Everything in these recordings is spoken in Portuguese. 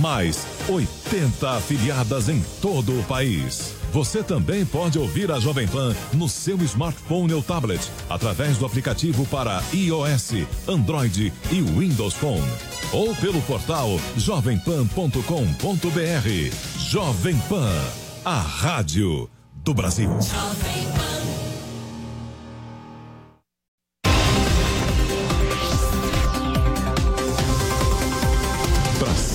Mais 80 afiliadas em todo o país. Você também pode ouvir a Jovem Pan no seu smartphone ou tablet, através do aplicativo para iOS, Android e Windows Phone. Ou pelo portal jovempan.com.br. Jovem Pan, a rádio do Brasil. Jovem Pan.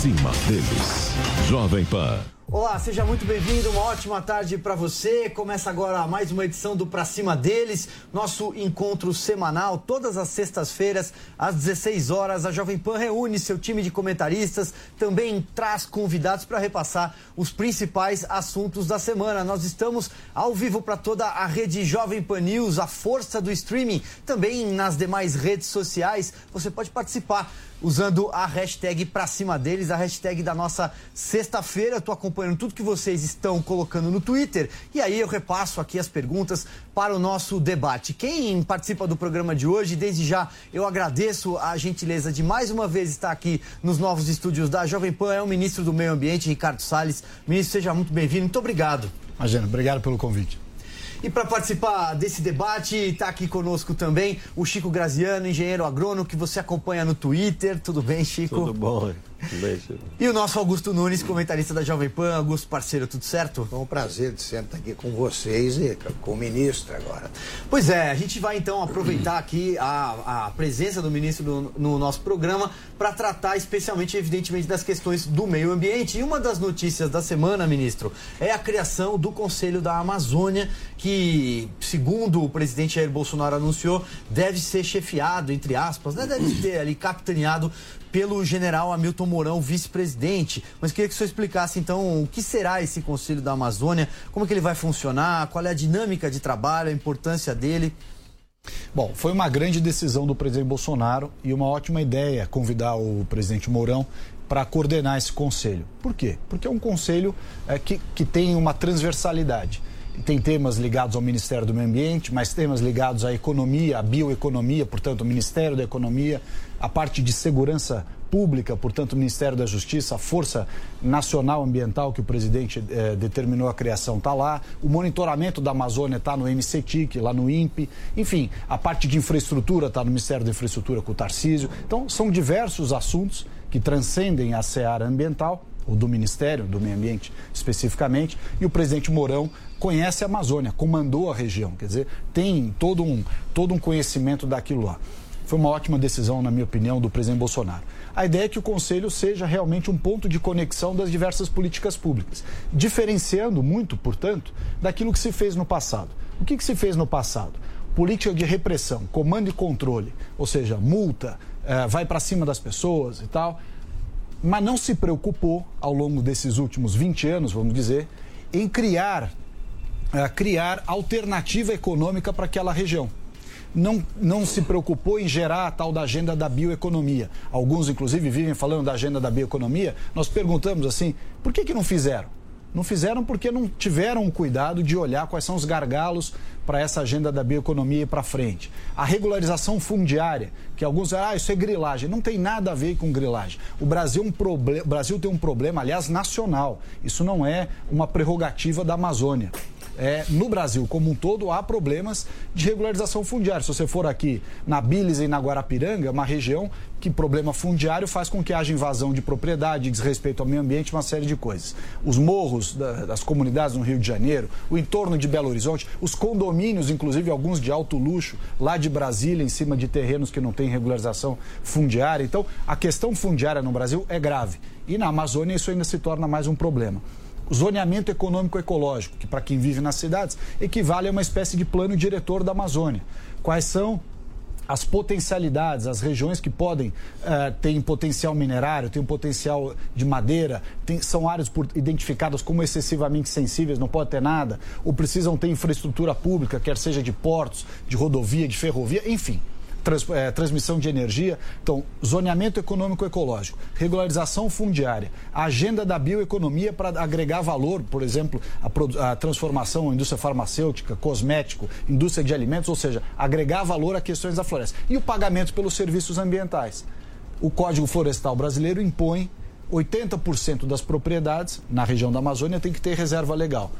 Cima deles. Jovem Pan. Olá, seja muito bem-vindo. Uma ótima tarde para você. Começa agora mais uma edição do Pra Cima deles, nosso encontro semanal, todas as sextas-feiras, às 16 horas. A Jovem Pan reúne seu time de comentaristas, também traz convidados para repassar os principais assuntos da semana. Nós estamos ao vivo para toda a rede Jovem Pan News, a força do streaming, também nas demais redes sociais. Você pode participar usando a hashtag pra cima deles, a hashtag da nossa sexta-feira. Estou acompanhando tudo que vocês estão colocando no Twitter e aí eu repasso aqui as perguntas para o nosso debate. Quem participa do programa de hoje, desde já eu agradeço a gentileza de mais uma vez estar aqui nos novos estúdios da Jovem Pan, é o ministro do Meio Ambiente, Ricardo Salles. Ministro, seja muito bem-vindo, muito obrigado. Imagina, obrigado pelo convite. E para participar desse debate, está aqui conosco também o Chico Graziano, engenheiro agrônomo, que você acompanha no Twitter. Tudo bem, Chico? Tudo bom. E o nosso Augusto Nunes, comentarista da Jovem Pan. Augusto, parceiro, tudo certo? É um prazer de sempre estar aqui com vocês e com o ministro agora. Pois é, a gente vai então aproveitar aqui a, a presença do ministro no, no nosso programa para tratar especialmente, evidentemente, das questões do meio ambiente. E uma das notícias da semana, ministro, é a criação do Conselho da Amazônia, que, segundo o presidente Jair Bolsonaro anunciou, deve ser chefiado, entre aspas, né? deve ter ali capitaneado pelo general Hamilton Mourão, vice-presidente. Mas queria que o senhor explicasse, então, o que será esse Conselho da Amazônia, como que ele vai funcionar, qual é a dinâmica de trabalho, a importância dele. Bom, foi uma grande decisão do presidente Bolsonaro e uma ótima ideia convidar o presidente Mourão para coordenar esse conselho. Por quê? Porque é um conselho é, que, que tem uma transversalidade tem temas ligados ao Ministério do Meio Ambiente, mas temas ligados à economia, à bioeconomia, portanto, o Ministério da Economia, a parte de segurança pública, portanto, o Ministério da Justiça, a Força Nacional Ambiental que o presidente eh, determinou a criação está lá, o monitoramento da Amazônia está no MCTIC, lá no INPE, enfim, a parte de infraestrutura está no Ministério da Infraestrutura com o Tarcísio. Então, são diversos assuntos que transcendem a seara ambiental ou do Ministério do Meio Ambiente especificamente, e o presidente Mourão conhece a Amazônia, comandou a região, quer dizer, tem todo um, todo um conhecimento daquilo lá. Foi uma ótima decisão, na minha opinião, do presidente Bolsonaro. A ideia é que o Conselho seja realmente um ponto de conexão das diversas políticas públicas, diferenciando muito, portanto, daquilo que se fez no passado. O que, que se fez no passado? Política de repressão, comando e controle, ou seja, multa, eh, vai para cima das pessoas e tal mas não se preocupou, ao longo desses últimos 20 anos, vamos dizer, em criar, uh, criar alternativa econômica para aquela região. Não, não se preocupou em gerar a tal da agenda da bioeconomia. Alguns, inclusive, vivem falando da agenda da bioeconomia. Nós perguntamos assim, por que, que não fizeram? Não fizeram porque não tiveram o cuidado de olhar quais são os gargalos para essa agenda da bioeconomia ir para frente. A regularização fundiária, que alguns ah, isso é grilagem. Não tem nada a ver com grilagem. O Brasil, é um proble... o Brasil tem um problema, aliás, nacional. Isso não é uma prerrogativa da Amazônia é, no Brasil como um todo há problemas de regularização fundiária. Se você for aqui na Bilis e na Guarapiranga, uma região que problema fundiário faz com que haja invasão de propriedade, desrespeito ao meio ambiente, uma série de coisas. Os morros da, das comunidades no Rio de Janeiro, o entorno de Belo Horizonte, os condomínios, inclusive alguns de alto luxo, lá de Brasília, em cima de terrenos que não têm regularização fundiária. Então, a questão fundiária no Brasil é grave. E na Amazônia isso ainda se torna mais um problema zoneamento econômico ecológico, que para quem vive nas cidades equivale a uma espécie de plano diretor da Amazônia. Quais são as potencialidades, as regiões que podem uh, ter potencial minerário, um potencial de madeira, tem, são áreas por, identificadas como excessivamente sensíveis, não pode ter nada, ou precisam ter infraestrutura pública, quer seja de portos, de rodovia, de ferrovia, enfim trans, é, transmissão de energia. Então, zoneamento econômico ecológico, regularização fundiária, agenda da bioeconomia para agregar valor, por exemplo, a, a transformação, indústria farmacêutica, cosmético, indústria de alimentos, ou seja, agregar valor a questões da floresta. E o pagamento pelos serviços ambientais. O Código Florestal Brasileiro impõe 80% das propriedades na região da Amazônia tem que ter reserva legal.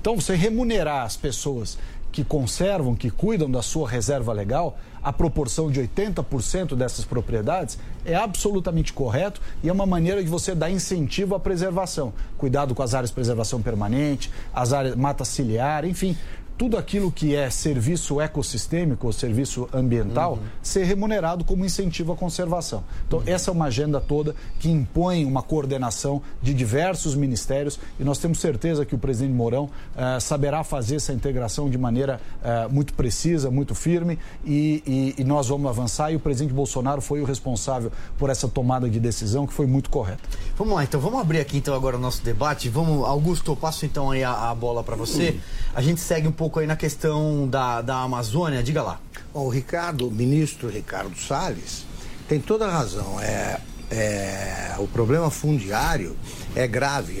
Então, você remunerar as pessoas que conservam, que cuidam da sua reserva legal, a proporção de 80% dessas propriedades é absolutamente correto e é uma maneira de você dar incentivo à preservação. Cuidado com as áreas de preservação permanente, as áreas mata ciliar, enfim, tudo aquilo que é serviço ecossistêmico ou serviço ambiental uhum. ser remunerado como incentivo à conservação. Então, uhum. essa é uma agenda toda que impõe uma coordenação de diversos ministérios e nós temos certeza que o presidente Mourão uh, saberá fazer essa integração de maneira uh, muito precisa, muito firme e, e, e, nós vamos avançar. E o presidente Bolsonaro foi o responsável por essa tomada de decisão que foi muito correta. Vamos lá, então, vamos abrir aqui então agora o nosso debate. Vamos, Augusto, eu passo então aí a, a bola para você. Uhum. A gente segue um pouco pouco aí na questão da, da Amazônia, diga lá. Bom, o Ricardo, o ministro Ricardo Salles, tem toda a razão. É, é, o problema fundiário é grave.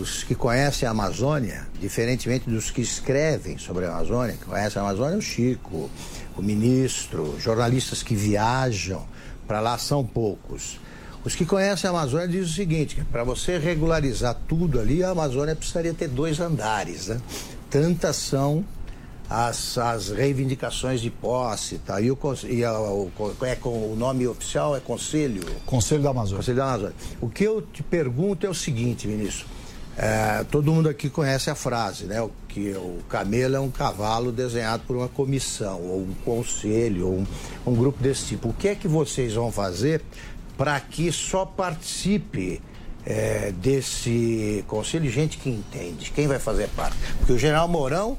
Os que conhecem a Amazônia, diferentemente dos que escrevem sobre a Amazônia, que conhecem a Amazônia, o Chico, o ministro, jornalistas que viajam para lá são poucos. Os que conhecem a Amazônia dizem o seguinte: para você regularizar tudo ali, a Amazônia precisaria ter dois andares, né? Tantas são as, as reivindicações de posse, tá? E, o, e a, o, é, o nome oficial é Conselho? Conselho da Amazônia. Conselho da Amazônia. O que eu te pergunto é o seguinte, ministro. É, todo mundo aqui conhece a frase, né? Que o camelo é um cavalo desenhado por uma comissão, ou um conselho, ou um, um grupo desse tipo. O que é que vocês vão fazer para que só participe é, desse conselho gente que entende, quem vai fazer parte. Porque o general Mourão,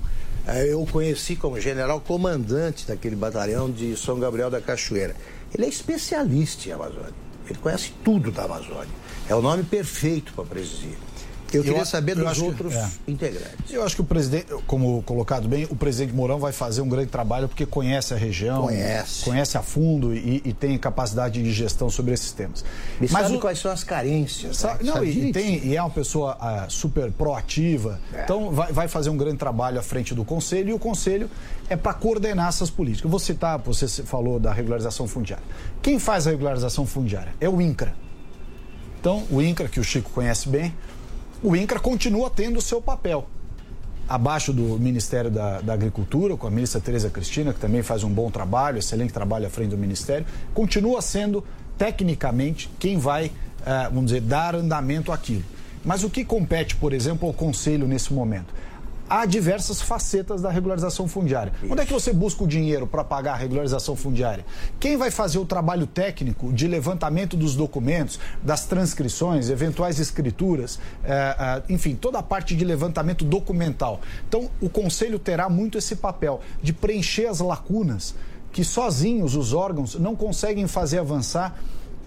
é, eu conheci como general comandante daquele batalhão de São Gabriel da Cachoeira. Ele é especialista em Amazônia, ele conhece tudo da Amazônia. É o nome perfeito para presidir. Eu queria eu, saber dos outros que, é. integrantes. Eu acho que o presidente, como colocado bem, o presidente Mourão vai fazer um grande trabalho porque conhece a região, conhece, conhece a fundo e, e tem capacidade de gestão sobre esses temas. E Mas sabe o, quais são as carências? Sabe, né? Não, e, tem, e é uma pessoa uh, super proativa. É. Então vai, vai fazer um grande trabalho à frente do conselho e o conselho é para coordenar essas políticas. Eu vou citar, você falou da regularização fundiária. Quem faz a regularização fundiária? É o INCRA. Então, o INCRA, que o Chico conhece bem, o INCRA continua tendo o seu papel. Abaixo do Ministério da, da, Agricultura, com a ministra Tereza Cristina, que também faz um bom trabalho, excelente trabalho à frente do Ministério, continua sendo, tecnicamente, quem vai, eh, vamos dizer, dar andamento àquilo. Mas o que compete, por exemplo, ao Conselho nesse momento? Há diversas facetas da regularização fundiária. Isso. Onde é que você busca o dinheiro para pagar a regularização fundiária? Quem vai fazer o trabalho técnico de levantamento dos documentos, das transcrições, eventuais escrituras, é, é, enfim, toda a parte de levantamento documental. Então, o Conselho terá muito esse papel de preencher as lacunas que sozinhos os órgãos não conseguem fazer avançar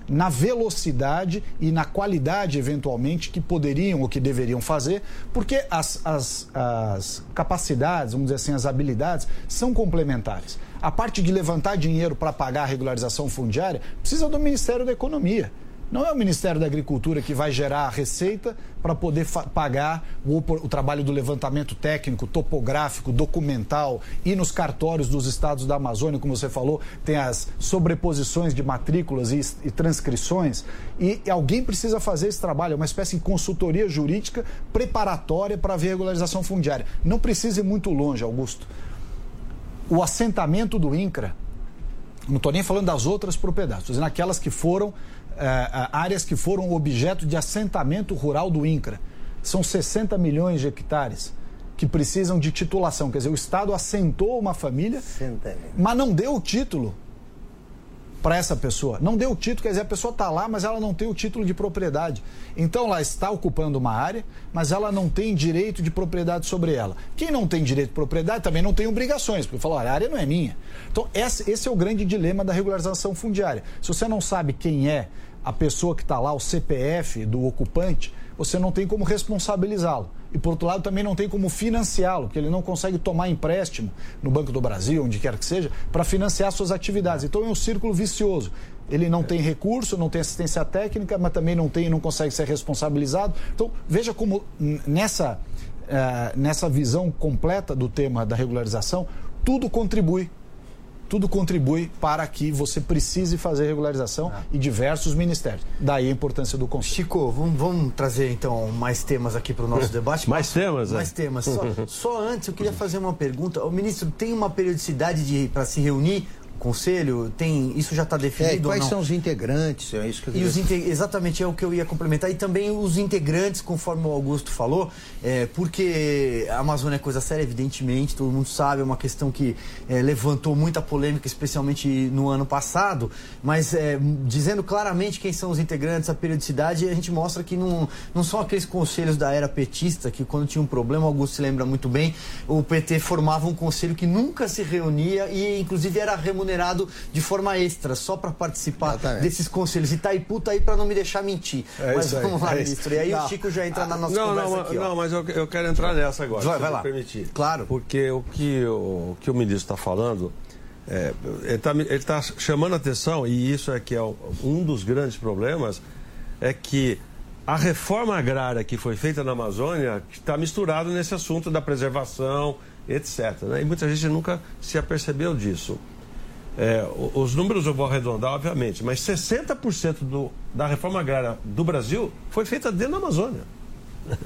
na velocidade e na qualidade, eventualmente, que poderiam ou que deveriam fazer, porque as, as, as capacidades, vamos dizer assim, as habilidades são complementares. A parte de levantar dinheiro para pagar a regularização fundiária precisa do Ministério da Economia. Não é o Ministério da Agricultura que vai gerar a receita para poder pagar o, o, trabalho do levantamento técnico, topográfico, documental e nos cartórios dos estados da Amazônia, como você falou, tem as sobreposições de matrículas e, e transcrições. E, e, alguém precisa fazer esse trabalho, é uma espécie de consultoria jurídica preparatória para a regularização fundiária. Não precisa ir muito longe, Augusto. O assentamento do INCRA, não estou nem falando das outras propriedades, estou dizendo aquelas que foram áreas que foram objeto de assentamento rural do INCRA. São 60 milhões de hectares que precisam de titulação. Quer dizer, o Estado assentou uma família, mas não deu o título. para essa pessoa. Não deu o título, quer dizer, a pessoa está lá, mas ela não tem o título de propriedade. Então ela está ocupando uma área, mas ela não tem direito de propriedade sobre ela. Quem não tem direito de propriedade também não tem obrigações, porque fala, a área não é minha. Então esse é o grande dilema da regularização fundiária. Se você não sabe quem é a pessoa que está lá, o CPF do ocupante, você não tem como responsabilizá-lo. E, por outro lado, também não tem como financiá-lo, porque ele não consegue tomar empréstimo no Banco do Brasil, onde quer que seja, para financiar suas atividades. Então, é um círculo vicioso. Ele não tem recurso, não tem assistência técnica, mas também não tem, não consegue ser responsabilizado. Então, veja como nessa, uh, nessa visão completa do tema da regularização, tudo contribui tudo contribui para que você precise fazer regularização ah. e diversos ministérios. Daí a importância do Conselho. Chico, vamos, vamos trazer então mais temas aqui para o nosso debate. mais temas, Mais é. temas. Só, só, antes eu queria fazer uma pergunta. O ministro tem uma periodicidade para se reunir conselho? Tem, isso já está definido? É, quais são os integrantes? É isso que eu e os Exatamente, é o que eu ia complementar. E também os integrantes, conforme o Augusto falou, é, porque a Amazônia é coisa séria, evidentemente, todo mundo sabe, é uma questão que é, levantou muita polêmica, especialmente no ano passado, mas é, dizendo claramente quem são os integrantes, a periodicidade, a gente mostra que não, não são aqueles conselhos da era petista, que quando tinha um problema, o Augusto se lembra muito bem, o PT formava um conselho que nunca se reunia e, inclusive, era remunerado remunerado de forma extra, só para participar Exatamente. desses conselhos. Itaipu tá aí para não me deixar mentir. É mas vamos lá, é ministro. E aí não. o Chico já entra na nossa não, conversa não, aqui. Não, ó. mas eu, eu, quero entrar nessa agora, vai, vai lá. permitir. Claro. Porque o que o, que o ministro está falando, é, ele está tá chamando a atenção, e isso é que é um dos grandes problemas, é que a reforma agrária que foi feita na Amazônia está misturado nesse assunto da preservação, etc. Né? E muita gente nunca se apercebeu disso. É, os números eu vou arredondar, obviamente, mas 60% do, da reforma agrária do Brasil foi feita dentro da Amazônia.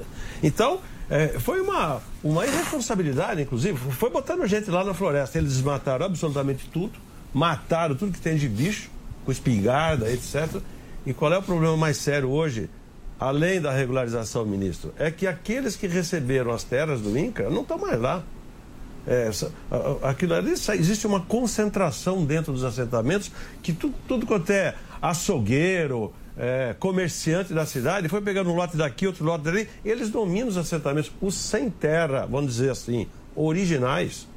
Então, é, foi uma, uma irresponsabilidade, inclusive, foi botando gente lá na floresta. Eles mataram absolutamente tudo, mataram tudo que tem de bicho, com espingarda, etc. E qual é o problema mais sério hoje, além da regularização, ministro? É que aqueles que receberam as terras do INCRA não estão mais lá. É, aquilo ali, existe uma concentração dentro dos assentamentos que tudo, tudo quanto é açougueiro, é, comerciante da cidade, foi pegando um lote daqui, outro lote dali, eles dominam os assentamentos, os sem terra, vamos dizer assim, originais,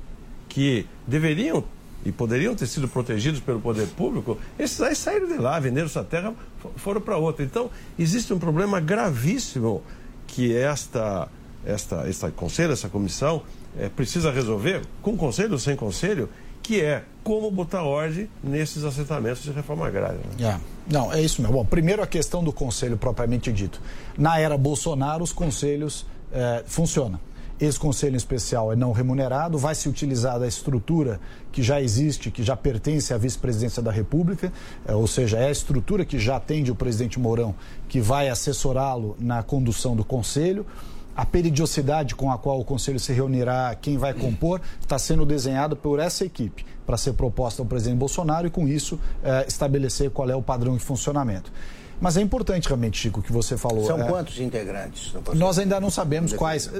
que deveriam e poderiam ter sido protegidos pelo poder público, esses aí saíram de lá, venderam sua terra, foram para outra. Então, existe um problema gravíssimo que esta, esta, esta conselho, essa comissão, é, precisa resolver, com conselho ou sem conselho, que é como botar ordem nesses assentamentos de reforma agrária. Né? É. Não, é isso mesmo. Bom, primeiro a questão do conselho propriamente dito. Na era Bolsonaro, os conselhos é, funcionam. Esse conselho especial é não remunerado, vai se utilizar da estrutura que já existe, que já pertence à vice-presidência da República, é, ou seja, é a estrutura que já atende o presidente Mourão, que vai assessorá-lo na condução do conselho. A periodicidade com a qual o Conselho se reunirá, quem vai compor, está sendo desenhado por essa equipe para ser proposta ao presidente Bolsonaro e, com isso, é, estabelecer qual é o padrão de funcionamento. Mas é importante realmente, Chico, o que você falou. São é... quantos integrantes? Nós ainda não sabemos quais.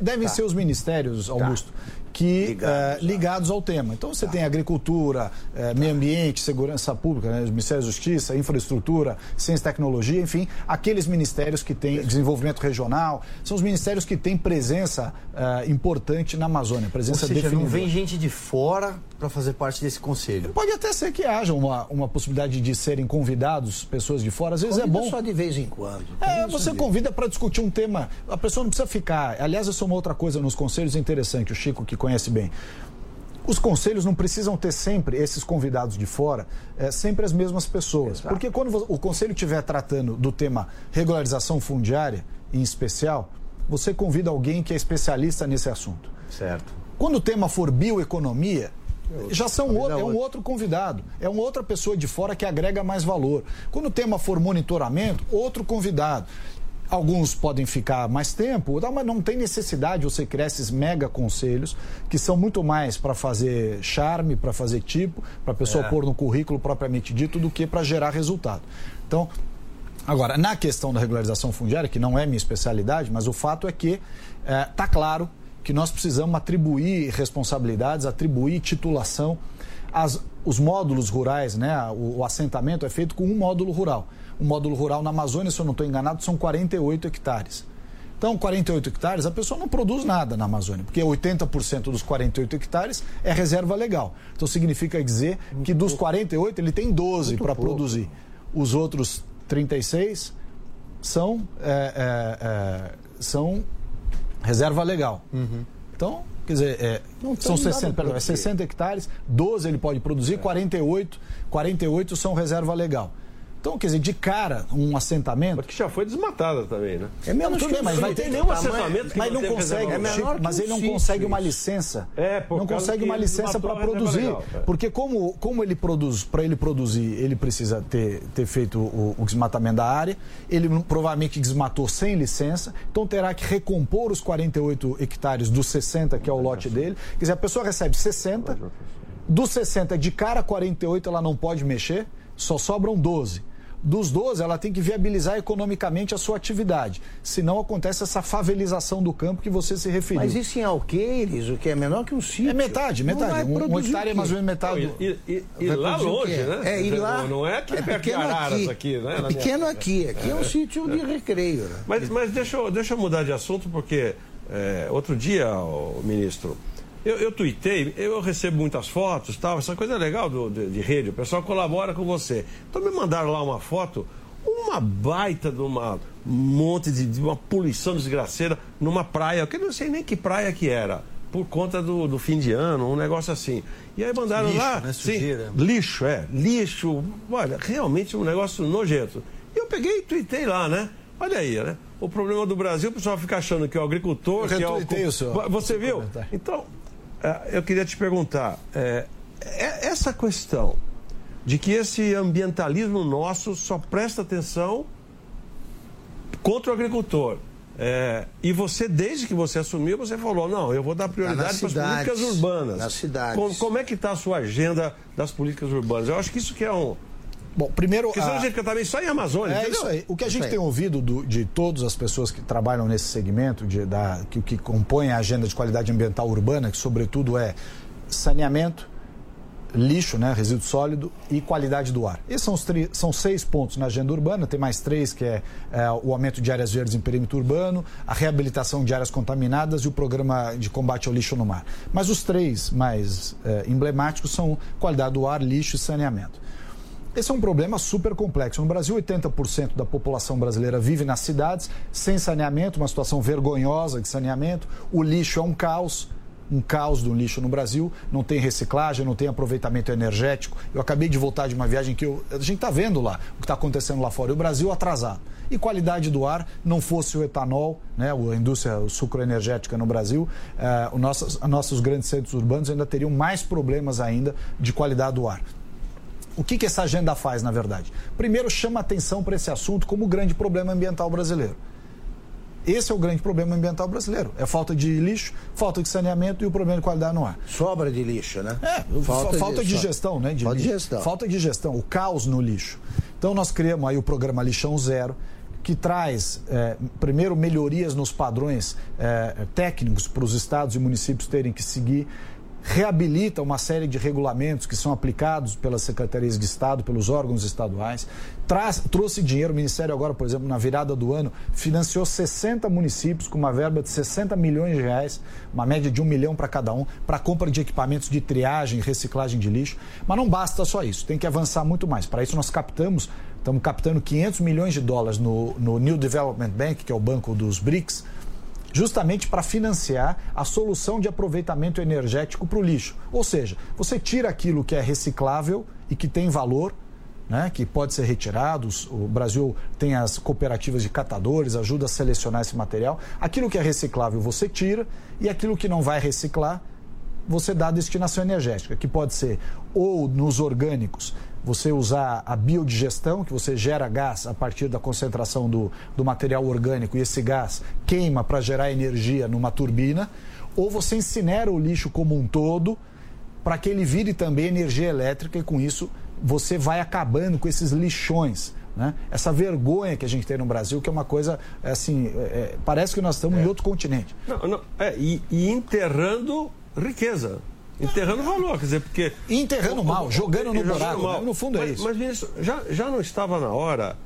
devem tá. ser os ministérios, Augusto. Tá que ligados, uh, ligados ao tema. Então você tá. tem agricultura, uh, meio ambiente, segurança pública, né, Ministério da Justiça, infraestrutura, ciência e tecnologia, enfim, aqueles ministérios que têm desenvolvimento regional, são os ministérios que têm presença uh, importante na Amazônia, presença Ou seja, não vem gente de fora para fazer parte desse conselho. Pode até ser que haja uma, uma possibilidade de serem convidados pessoas de fora, às vezes convida é bom. só de vez em quando. É, você convida para discutir um tema, a pessoa não precisa ficar. Aliás, isso é uma outra coisa nos conselhos interessante, o Chico que conhece bem. Os conselhos não precisam ter sempre esses convidados de fora, é, sempre as mesmas pessoas. Exato. Porque quando o conselho estiver tratando do tema regularização fundiária, em especial, você convida alguém que é especialista nesse assunto. Certo. Quando o tema for bioeconomia, já são é um outro convidado, é uma outra pessoa de fora que agrega mais valor. Quando o tema for monitoramento, outro convidado. Alguns podem ficar mais tempo, mas não tem necessidade você criar esses mega conselhos, que são muito mais para fazer charme, para fazer tipo, para a pessoa é. pôr no currículo propriamente dito, do que para gerar resultado. Então, agora, na questão da regularização fundiária, que não é minha especialidade, mas o fato é que está é, tá claro que nós precisamos atribuir responsabilidades, atribuir titulação às os módulos rurais, né, o, o, assentamento é feito com um módulo rural. O módulo rural na Amazônia, se eu não estou enganado, são 48 hectares. Então, 48 hectares, a pessoa não produz nada na Amazônia, porque 80% dos 48 hectares é reserva legal. Então, significa dizer que dos 48, ele tem 12 para produzir. Os outros 36 são, é, é, é, são reserva legal. Uhum. Então, quer dizer, é, são 60, perdão, é 60 hectares, 12 ele pode produzir, 48, 48 são reserva legal. Então, quer dizer, de cara, um assentamento. Mas que já foi desmatada também, né? É menos tudo bem, mas vai ter nenhum assentamento que mas não, consegue, é Chico, mas ele não consegue uma licença. É, por não consegue uma licença para produzir, legal, porque como, como ele produz, para ele produzir, ele precisa ter, ter feito o, o desmatamento da área. Ele provavelmente desmatou sem licença, então terá que recompor os 48 hectares dos 60 que é o lote dele. Quer dizer, a pessoa recebe 60, dos 60 de cara 48 ela não pode mexer, só sobram 12 dos 12, ela tem que viabilizar economicamente a sua atividade. Senão acontece essa favelização do campo que você se referiu. Mas isso em Alqueires, o que é menor que um sítio? É metade, metade. Um, um hectare é mais ou menos metade. Não, e, e, e lá longe, né? É, e lá. Não é aqui é pequeno aqui, aqui, né? É pequeno aqui. Aqui é um sítio de recreio. Né? Mas, mas deixa, eu, deixa eu mudar de assunto, porque é, outro dia, o ministro. Eu, eu tuitei, eu recebo muitas fotos, tal, essa coisa é legal do, de, de, rede, o pessoal colabora com você. Então me mandaram lá uma foto, uma baita de uma um monte de, de, uma poluição desgraceira numa praia, que eu não sei nem que praia que era, por conta do, do fim de ano, um negócio assim. E aí mandaram lixo, lá. Né, sim, lixo, é, lixo, olha, realmente um negócio nojento. E eu peguei e tuitei lá, né? Olha aí, né? O problema do Brasil, o pessoal fica achando que é o agricultor, eu que é o. o senhor. Você viu? Então, é, eu queria te perguntar, é, é, essa questão de que esse ambientalismo nosso só presta atenção contra o agricultor. É, e você, desde que você assumiu, você falou, não, eu vou dar prioridade tá para as políticas urbanas. Nas cidades. Como, como é que está a sua agenda das políticas urbanas? Eu acho que isso que é um, Bom, primeiro. Porque senão a, gente fica também só em Amazônia. É entendeu? isso aí. O que a gente tem ouvido do, de todas as pessoas que trabalham nesse segmento, de, da, que, que compõem a agenda de qualidade ambiental urbana, que sobretudo é saneamento, lixo, né, resíduo sólido e qualidade do ar. Esses são, os tri, são seis pontos na agenda urbana, tem mais três, que é, é, o aumento de áreas verdes em perímetro urbano, a reabilitação de áreas contaminadas e o programa de combate ao lixo no mar. Mas os três mais é, emblemáticos são qualidade do ar, lixo e saneamento. Esse é um problema super complexo. No Brasil, 80% da população brasileira vive nas cidades, sem saneamento, uma situação vergonhosa de saneamento. O lixo é um caos um caos do lixo no Brasil, não tem reciclagem, não tem aproveitamento energético. Eu acabei de voltar de uma viagem que eu, a gente está vendo lá o que está acontecendo lá fora. E o Brasil atrasado. E qualidade do ar, não fosse o etanol, né, a indústria sucroenergética no Brasil, eh, os nossos, nossos grandes centros urbanos ainda teriam mais problemas ainda de qualidade do ar. O que, que essa agenda faz, na verdade? Primeiro, chama atenção para esse assunto como o grande problema ambiental brasileiro. Esse é o grande problema ambiental brasileiro. É falta de lixo, falta de saneamento e o problema de qualidade no ar. Sobra de lixo, né? É, falta, falta de, de, gestão, né? De falta de gestão. Falta de gestão, o caos no lixo. Então nós criamos aí o programa Lixão Zero, que traz, é, primeiro, melhorias nos padrões é, técnicos para os estados e municípios terem que seguir reabilita uma série de regulamentos que são aplicados pelas secretarias de Estado, pelos órgãos estaduais, traz, trouxe dinheiro, o Ministério agora, por exemplo, na virada do ano, financiou 60 municípios com uma verba de 60 milhões de reais, uma média de um milhão para cada um, para compra de equipamentos de triagem e reciclagem de lixo. Mas não basta só isso, tem que avançar muito mais. Para isso nós captamos, estamos captando 500 milhões de dólares no, no New Development Bank, que é o banco dos BRICS, justamente para financiar a solução de aproveitamento energético para o lixo. Ou seja, você tira aquilo que é reciclável e que tem valor, né, que pode ser retirado. O Brasil tem as cooperativas de catadores, ajuda a selecionar esse material. Aquilo que é reciclável você tira e aquilo que não vai reciclar você dá a destinação energética, que pode ser ou nos orgânicos, você usar a biodigestão, que você gera gás a partir da concentração do, do material orgânico e esse gás queima para gerar energia numa turbina, ou você incinera o lixo como um todo para que ele vire também energia elétrica e com isso você vai acabando com esses lixões. Né? Essa vergonha que a gente tem no Brasil, que é uma coisa assim, é, é parece que nós estamos é. em outro continente. Não, não, é, e, e enterrando riqueza. Enterrando valor, quer dizer, porque. Enterrando mal, jogando no buraco. mal. No fundo é mas, isso. Mas, ministro, já, já não estava na hora.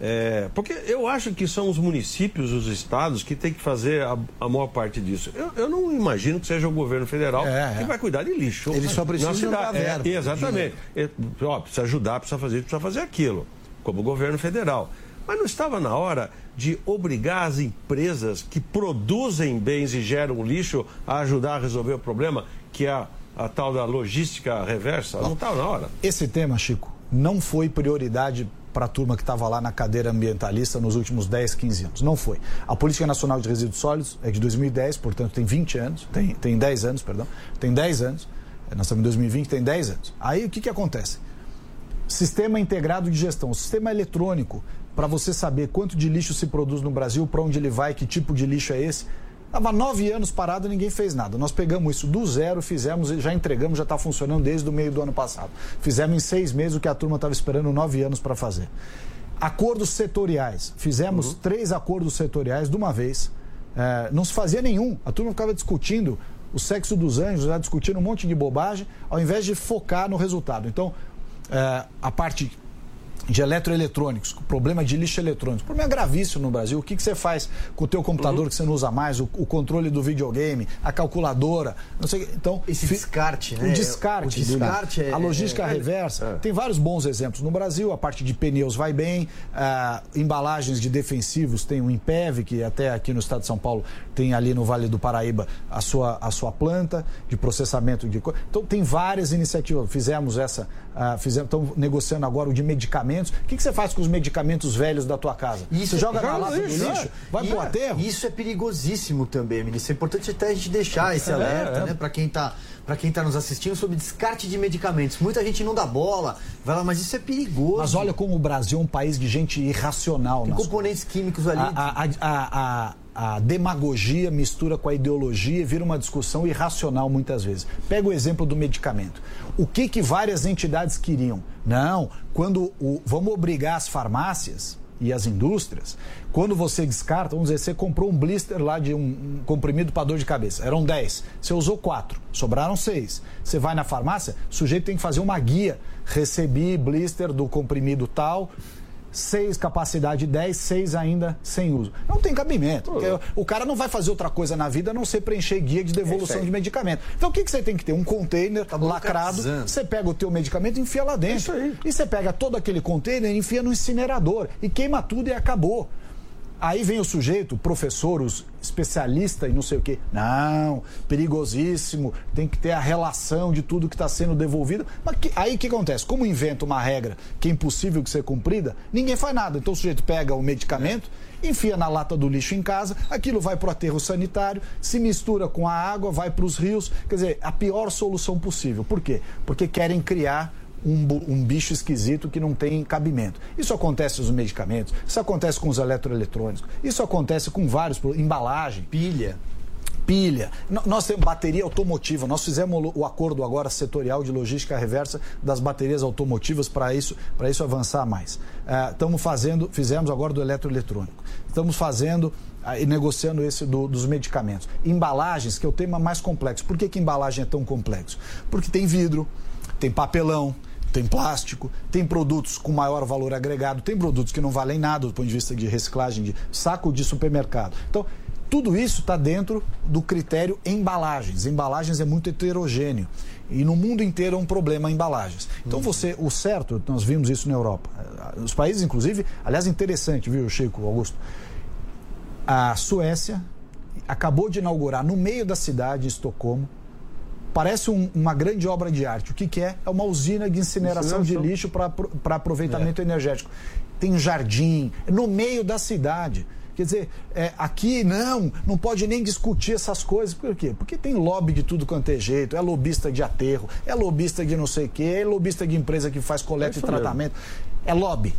é, porque eu acho que são os municípios, os estados, que tem que fazer a, a maior parte disso. Eu, eu não imagino que seja o governo federal É, que é. vai cuidar de lixo. Ele só precisa na cidade. dar verba, É, exatamente. É, ó, precisa ajudar, precisa fazer precisa fazer aquilo, como o governo federal. Mas não estava na hora de obrigar as empresas que produzem bens e geram lixo a ajudar a resolver o problema, que é a, tal da logística reversa? Não estava na hora. Esse tema, Chico, não foi prioridade para a turma que estava lá na cadeira ambientalista nos últimos 10, 15 anos. Não foi. A Política Nacional de Resíduos Sólidos é de 2010, portanto tem 20 anos, tem, tem 10 anos, perdão, tem 10 anos. Nós estamos em 2020, tem 10 anos. Aí o que, que acontece? Sistema integrado de gestão, sistema eletrônico, para você saber quanto de lixo se produz no Brasil, para onde ele vai, que tipo de lixo é esse. Estava nove anos parado e ninguém fez nada. Nós pegamos isso do zero, fizemos, já entregamos, já está funcionando desde o meio do ano passado. Fizemos em seis meses o que a turma estava esperando nove anos para fazer. Acordos setoriais. Fizemos três acordos setoriais de uma vez. É, não se fazia nenhum. A turma ficava discutindo o sexo dos anjos, já discutindo um monte de bobagem, ao invés de focar no resultado. Então, é, a parte de eletroeletrônicos, problema de lixo eletrônico. O problema é gravíssimo no Brasil. O que, que você faz com o teu computador que você não usa mais, o, o controle do videogame, a calculadora, não sei. Então, Esse fi- descarte, né? O descarte. O descarte é- A logística é- reversa. Tem vários bons exemplos no Brasil. A parte de pneus vai bem, ah, embalagens de defensivos tem o Impev, que até aqui no estado de São Paulo tem ali no Vale do Paraíba a sua, a sua planta de processamento de. Então tem várias iniciativas. Fizemos essa, ah, fizemos, estamos negociando agora o de medicamentos. O que, que você faz com os medicamentos velhos da tua casa? você joga na joga lata do lixo, lixo? é. Vai E pro aterro? Isso é perigosíssimo também, ministro. É importante até a gente deixar esse alerta, é. né, para quem está para quem tá nos assistindo sobre descarte de medicamentos. Muita gente não dá bola, vai lá, mas isso é perigoso. Mas olha como o Brasil é um país de gente irracional. Tem componentes químicos ali. A, a- a- a- demagogia mistura com a ideologia e vira uma discussão irracional muitas vezes. Pega o exemplo do medicamento. O que, que várias entidades queriam? Não, quando o, vamos obrigar as farmácias e as indústrias, quando você descarta, vamos dizer, você comprou um blister lá de um, um comprimido para dor de cabeça, eram 10, você usou 4, sobraram 6. Você vai na farmácia, o sujeito tem que fazer uma guia. Recebi blister do comprimido tal, seis capacidade 10, seis ainda sem uso. Não tem cabimento. O cara não vai fazer outra coisa na vida a não ser preencher guia de devolução de medicamento. Então o que, que você tem que ter? Um container lacrado, burocratizando. você pega o teu medicamento e enfia lá dentro. Isso aí. E você pega todo aquele container e enfia no incinerador. E queima tudo e acabou. Aí vem o sujeito, professor, os especialista e não sei o quê. Não, perigosíssimo, tem que ter a relação de tudo que está sendo devolvido. Mas que- aí o que acontece? Como inventa uma regra que é impossível de ser cumprida, ninguém faz nada. Então o sujeito pega o medicamento, enfia na lata do lixo em casa, aquilo vai para o aterro sanitário, se mistura com a água, vai para os rios. Quer dizer, a pior solução possível. Por quê? Porque querem criar um, um bicho esquisito que não tem cabimento. Isso acontece com os medicamentos, isso acontece com os eletroeletrônicos, isso acontece com vários, embalagem, Pilha. pilha. Nós temos bateria automotiva. Nós fizemos o- acordo agora setorial de logística reversa das baterias automotivas para isso, para isso avançar mais. Estamos fazendo, fizemos agora do eletroeletrônico. Estamos fazendo e negociando esse do- dos medicamentos. Embalagens, que é o tema mais complexo. Por que, que embalagem é tão complexo? Porque tem vidro, tem papelão, tem plástico, tem produtos com maior valor agregado, tem produtos que não valem nada do ponto de vista de reciclagem, de saco de supermercado. Então, tudo isso está dentro do critério embalagens. Embalagens é muito heterogêneo. E no mundo inteiro é um problema embalagens. Então você, o certo, nós vimos isso na Europa. Os países, inclusive, aliás, interessante, viu, Chico, Augusto? A Suécia acabou de inaugurar no meio da cidade, em Estocolmo, parece um- uma grande obra de arte. O que, que é? É uma usina de incineração, de Incineração. lixo para aproveitamento energético. Tem um jardim, é no meio da cidade. Quer dizer, é, aqui não, não pode nem discutir essas coisas. Por quê? Porque tem lobby de tudo quanto é jeito. É lobista de aterro, é lobista de não sei o quê, é lobista de empresa que faz coleta É e isso mesmo. tratamento. É lobby.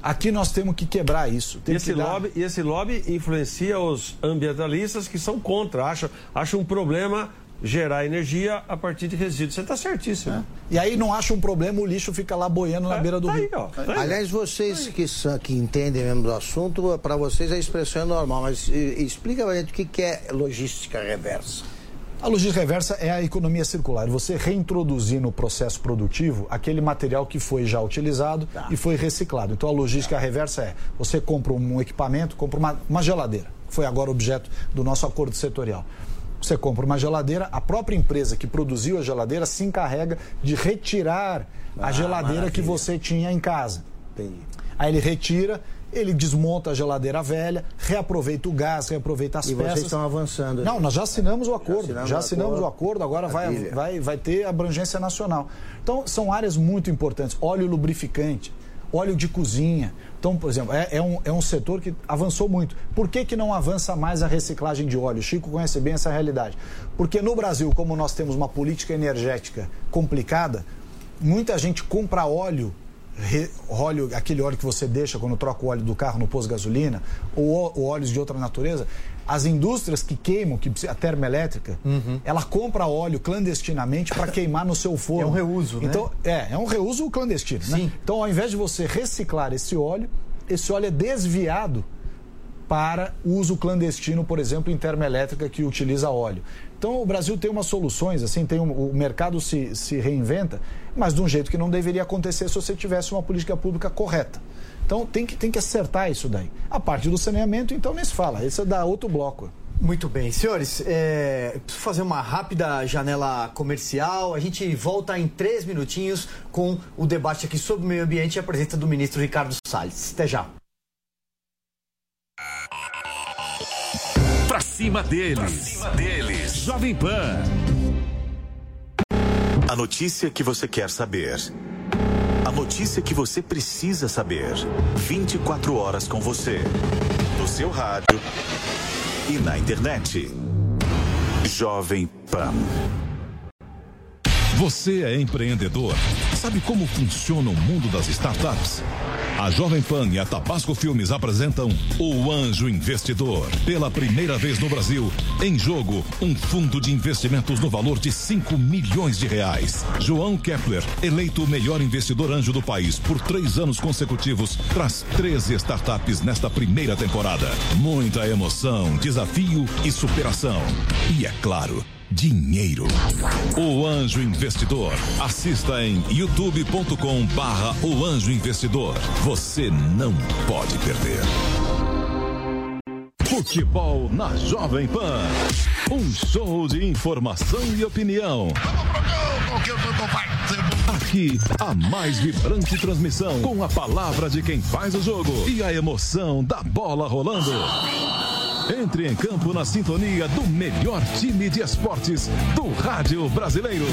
Aqui nós temos que quebrar isso. E esse, que dar- lobby, e esse lobby influencia os ambientalistas que são contra, acham, acham um problema gerar energia a partir de resíduos. Você está certíssimo. E aí não acha um problema, o lixo fica lá boiando na beira do Tá rio. aí, ó. Tá. Aliás, vocês que, são, que entendem mesmo do assunto, para vocês a expressão é normal, mas explica pra gente o que, que é logística reversa. A logística reversa é a economia circular. Você reintroduzir no processo produtivo aquele material que foi já utilizado tá. e foi reciclado. Então a logística tá. reversa é: você compra um equipamento, compra uma, uma geladeira, foi agora objeto do nosso acordo setorial. Você compra uma geladeira, a própria empresa que produziu a geladeira se encarrega de retirar ah, a geladeira maravilha. que você tinha em casa. Entendi. Aí ele retira, ele desmonta a geladeira velha, reaproveita o gás, reaproveita as e peças. vocês estão avançando. Não, nós já assinamos o acordo. Já assinamos, já assinamos o, acordo. o acordo, agora vai, vai, vai ter abrangência nacional. Então, são áreas muito importantes. Óleo lubrificante, óleo de cozinha. Então, por exemplo, é, é, um, é um setor que avançou muito. Por que, que não avança mais a reciclagem de óleo? O Chico conhece bem essa realidade. Porque no Brasil, como nós temos uma política energética complicada, muita gente compra óleo re, óleo, aquele óleo que você deixa quando troca o óleo do carro no posto de gasolina, ou, ou óleos de outra natureza, as indústrias que queimam, que a termoelétrica, uhum. ela compra óleo clandestinamente para queimar no seu forno. É um reuso, né? Então, é, é um reuso clandestino. Né? Então, ao invés de você reciclar esse óleo, esse óleo é desviado para uso clandestino, por exemplo, em termoelétrica que utiliza óleo. Então o Brasil tem umas soluções, assim, tem um, o mercado se, se reinventa, mas de um jeito que não deveria acontecer se você tivesse uma política pública correta. Então tem que, tem que acertar isso daí. A parte do saneamento, então, nem se fala. Esse é da outro bloco. Muito bem, senhores, é, preciso fazer uma rápida janela comercial. A gente volta em três minutinhos com o debate aqui sobre o meio ambiente e a presença do ministro Ricardo Salles. Até já. Pra cima deles. Pra cima deles. Jovem Pan. A notícia que você quer saber. Notícia que você precisa saber. 24 horas com você. No seu rádio e na internet. Jovem Pan. Você é empreendedor? Sabe como funciona o mundo das startups? A Jovem Pan e a Tabasco Filmes apresentam O Anjo Investidor. Pela primeira vez no Brasil, em jogo, um fundo de investimentos no valor de 5 milhões de reais. João Kepler, eleito o melhor investidor anjo do país por três anos consecutivos, traz 13 startups nesta primeira temporada. Muita emoção, desafio e superação. E é claro, dinheiro. O Anjo Investidor. Assista em youtube.com barra O Anjo Investidor. Você não pode perder. Futebol na Jovem Pan. Um show de informação e opinião. Aqui, a mais vibrante transmissão com a palavra de quem faz o jogo e a emoção da bola rolando. Entre em campo na sintonia do melhor time de esportes do rádio brasileiro.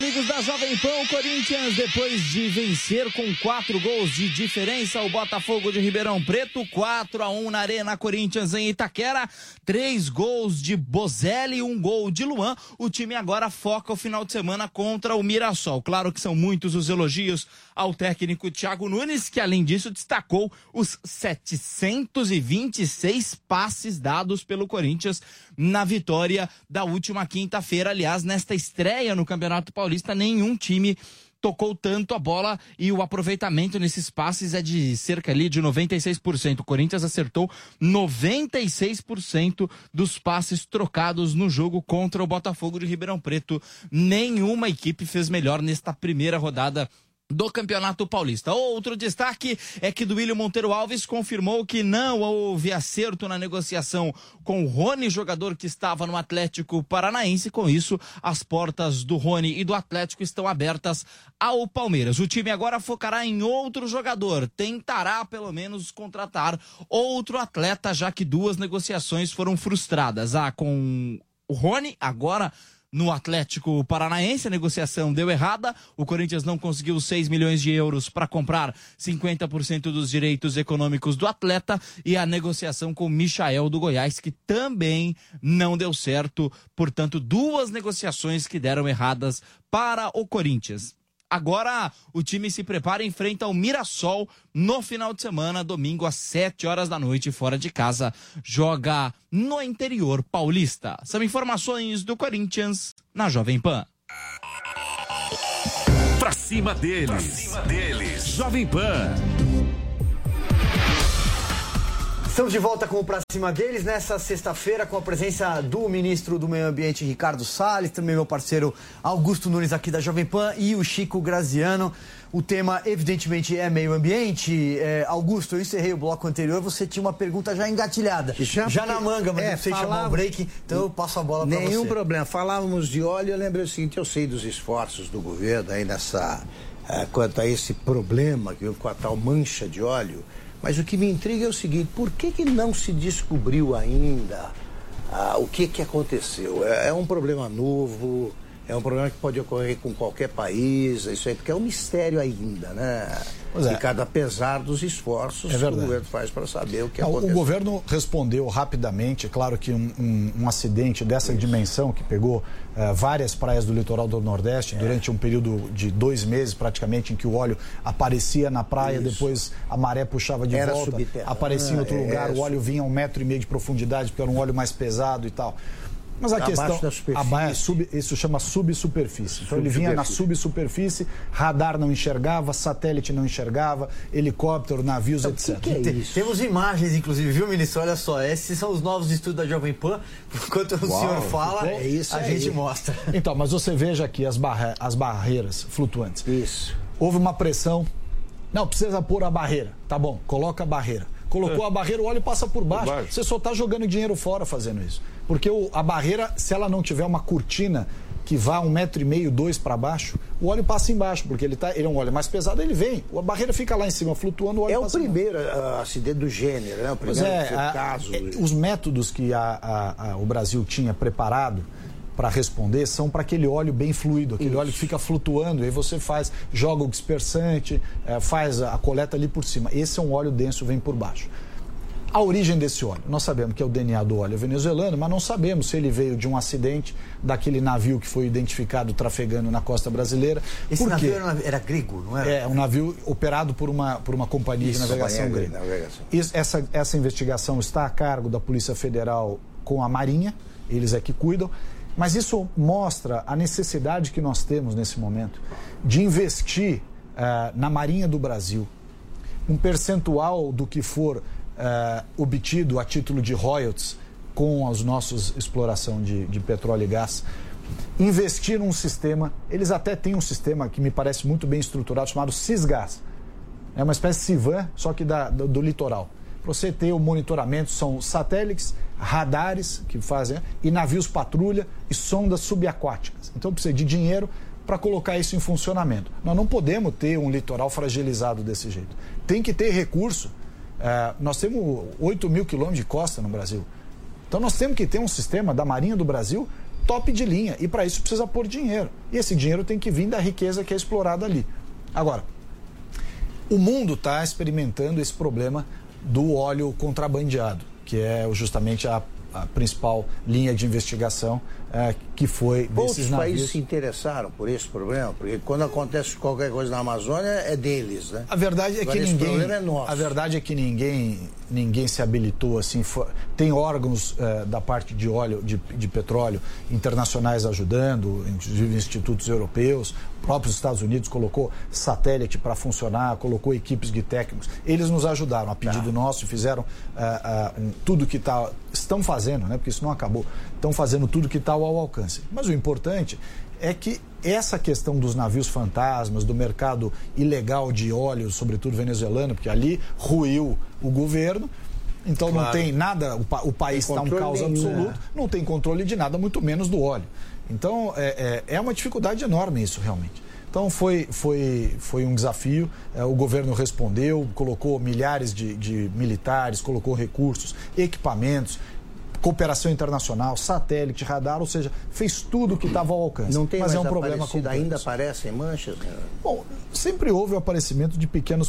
Amigos da Jovem Pan, o Corinthians, depois de vencer com quatro gols de diferença, o Botafogo de Ribeirão Preto, 4 a 1 na Arena Corinthians em Itaquera, três gols de Bozelli, um gol de Luan. O time agora foca o final de semana contra o Mirassol. Claro que são muitos os elogios ao técnico Thiago Nunes, que além disso destacou os 726 passes dados pelo Corinthians na vitória da última quinta-feira. Aliás, nesta estreia no Campeonato Paulista, nenhum time tocou tanto a bola e o aproveitamento nesses passes é de cerca ali de 96%. O Corinthians acertou 96% dos passes trocados no jogo contra o Botafogo de Ribeirão Preto. Nenhuma equipe fez melhor nesta primeira rodada do Campeonato Paulista. Outro destaque é que Duílio Monteiro Alves confirmou que não houve acerto na negociação com o Rony, jogador que estava no Atlético Paranaense. Com isso, as portas do Rony e do Atlético estão abertas ao Palmeiras. O time agora focará em outro jogador, tentará pelo menos contratar outro atleta, já que duas negociações foram frustradas. A ah, com o Rony, agora no Atlético Paranaense. A negociação deu errada. O Corinthians não conseguiu 6 milhões de euros para comprar 50% dos direitos econômicos do atleta. E a negociação com o Michael do Goiás, que também não deu certo. Portanto, duas negociações que deram erradas para o Corinthians. Agora o time se prepara e enfrenta o Mirassol no final de semana, domingo às 7 horas da noite, fora de casa. Joga no interior paulista. São informações do Corinthians na Jovem Pan. Pra cima deles. Pra cima deles. Jovem Pan. Estamos de volta com o Pra Cima deles nessa sexta-feira com a presença do ministro do Meio Ambiente, Ricardo Salles, também meu parceiro Augusto Nunes aqui da Jovem Pan e o Chico Graziano. O tema, evidentemente, é meio ambiente. É, Augusto, eu encerrei o bloco anterior, você tinha uma pergunta já engatilhada. Já, já na manga, mas é, não sei falava... chamar o break, então eu passo a bola para você. Nenhum problema. Falávamos de óleo, eu lembrei o seguinte, eu sei dos esforços do governo aí nessa... Uh, quanto a esse problema, com a tal mancha de óleo, mas o que me intriga é o seguinte: por que, que não se descobriu ainda ah, o que, que aconteceu? É, é um problema novo, é um problema que pode ocorrer com qualquer país, isso aí, porque é um mistério ainda, né? Pois é. E cada apesar dos esforços é que o governo faz para saber o que Não, aconteceu. O governo respondeu rapidamente, é claro que um, um, um acidente dessa isso. dimensão, que pegou uh, várias praias do litoral do Nordeste é. durante um período de dois meses praticamente, em que o óleo aparecia na praia, isso. depois a maré puxava de era volta, aparecia em outro ah, lugar, o óleo vinha a um metro e meio de profundidade, porque era um óleo mais pesado e tal. Mas a Abaixo questão. Da superfície. sub, isso chama subsuperfície. Então ele vinha na subsuperfície, radar não enxergava, satélite não enxergava, helicóptero, navios, então, etc. Que que é isso? Temos imagens, inclusive, viu, ministro? Olha só, esses são os novos estudos da Jovem Pan. Enquanto o Uau, senhor fala, é isso a gente mostra. Então, mas você veja aqui as, barre as barreiras flutuantes. Isso. Houve uma pressão. Não, precisa pôr a barreira. Tá bom, coloca a barreira. Colocou é. a barreira, o óleo passa por baixo. por baixo. Você só está jogando dinheiro fora fazendo isso. Porque o, a barreira, se ela não tiver uma cortina que vá um metro e meio, dois para baixo, o óleo passa embaixo, porque ele, tá, ele é um óleo mais pesado, ele vem. A barreira fica lá em cima, flutuando, o óleo É o primeiro uh, acidente do gênero, né? O primeiro é, a, caso. É, os métodos que a, a, o Brasil tinha preparado para responder são para aquele óleo bem fluido, aquele Isso. óleo que fica flutuando, e aí você faz, joga o dispersante, é, faz a coleta ali por cima. Esse é um óleo denso, vem por baixo. A origem desse óleo. Nós sabemos que é o DNA do óleo venezuelano, mas não sabemos se ele veio de um acidente daquele navio que foi identificado trafegando na costa brasileira. Esse Por navio era, era, grego, não era? É, um navio operado por uma, por uma companhia Isso, de navegação grega. Essa, essa investigação está a cargo da Polícia Federal com a Marinha, eles é que cuidam. Mas isso mostra a necessidade que nós temos nesse momento de investir uh, na Marinha do Brasil um percentual do que for uh, obtido a título de royalties com as nossas exploração de, de petróleo e gás, investir num sistema, eles até têm um sistema que me parece muito bem estruturado chamado Cisgas. É uma espécie de Civan, só que da, do, do litoral. Você ter o monitoramento, são satélites, radares que fazem, e navios patrulha e sondas subaquáticas. Então precisa de dinheiro para colocar isso em funcionamento. Nós não podemos ter um litoral fragilizado desse jeito. Tem que ter recurso é, nós temos 8 mil quilômetros de costa no Brasil. Então nós temos que ter um sistema da Marinha do Brasil top de linha. E para isso precisa pôr dinheiro. E esse dinheiro tem que vir da riqueza que é explorada ali. Agora, o mundo está experimentando esse problema do óleo contrabandeado, que é justamente a a principal linha de investigação é, que foi Outros navios. países se interessaram por esse problema, porque quando acontece qualquer coisa na Amazônia é deles, né? A verdade é Agora, que ninguém, é a verdade é que ninguém, ninguém se habilitou assim. For, tem órgãos é, da parte de óleo, de, de petróleo internacionais ajudando, inclusive institutos europeus, próprios Estados Unidos colocou satélite para funcionar, colocou equipes de técnicos. Eles nos ajudaram a pedido tá. nosso, fizeram uh, uh, um, tudo que tá, estão fazendo, né? Porque isso não acabou. Estão fazendo tudo que está ao alcance. Mas o importante é que essa questão dos navios fantasmas, do mercado ilegal de óleo, sobretudo venezuelano, porque ali ruiu o governo. Então claro. não tem nada, o, pa, o país está um caos absoluto, né? não tem controle de nada, muito menos do óleo. Então, é, é, é uma dificuldade enorme isso, realmente. Então foi, foi, foi um desafio, é, o governo respondeu, colocou milhares de, de militares, colocou recursos, equipamentos, cooperação internacional, satélite, radar, ou seja, fez tudo o que estava ao alcance. Não tem mas é um problema complexo. Ainda aparecem manchas? Bom, sempre houve o aparecimento de pequenos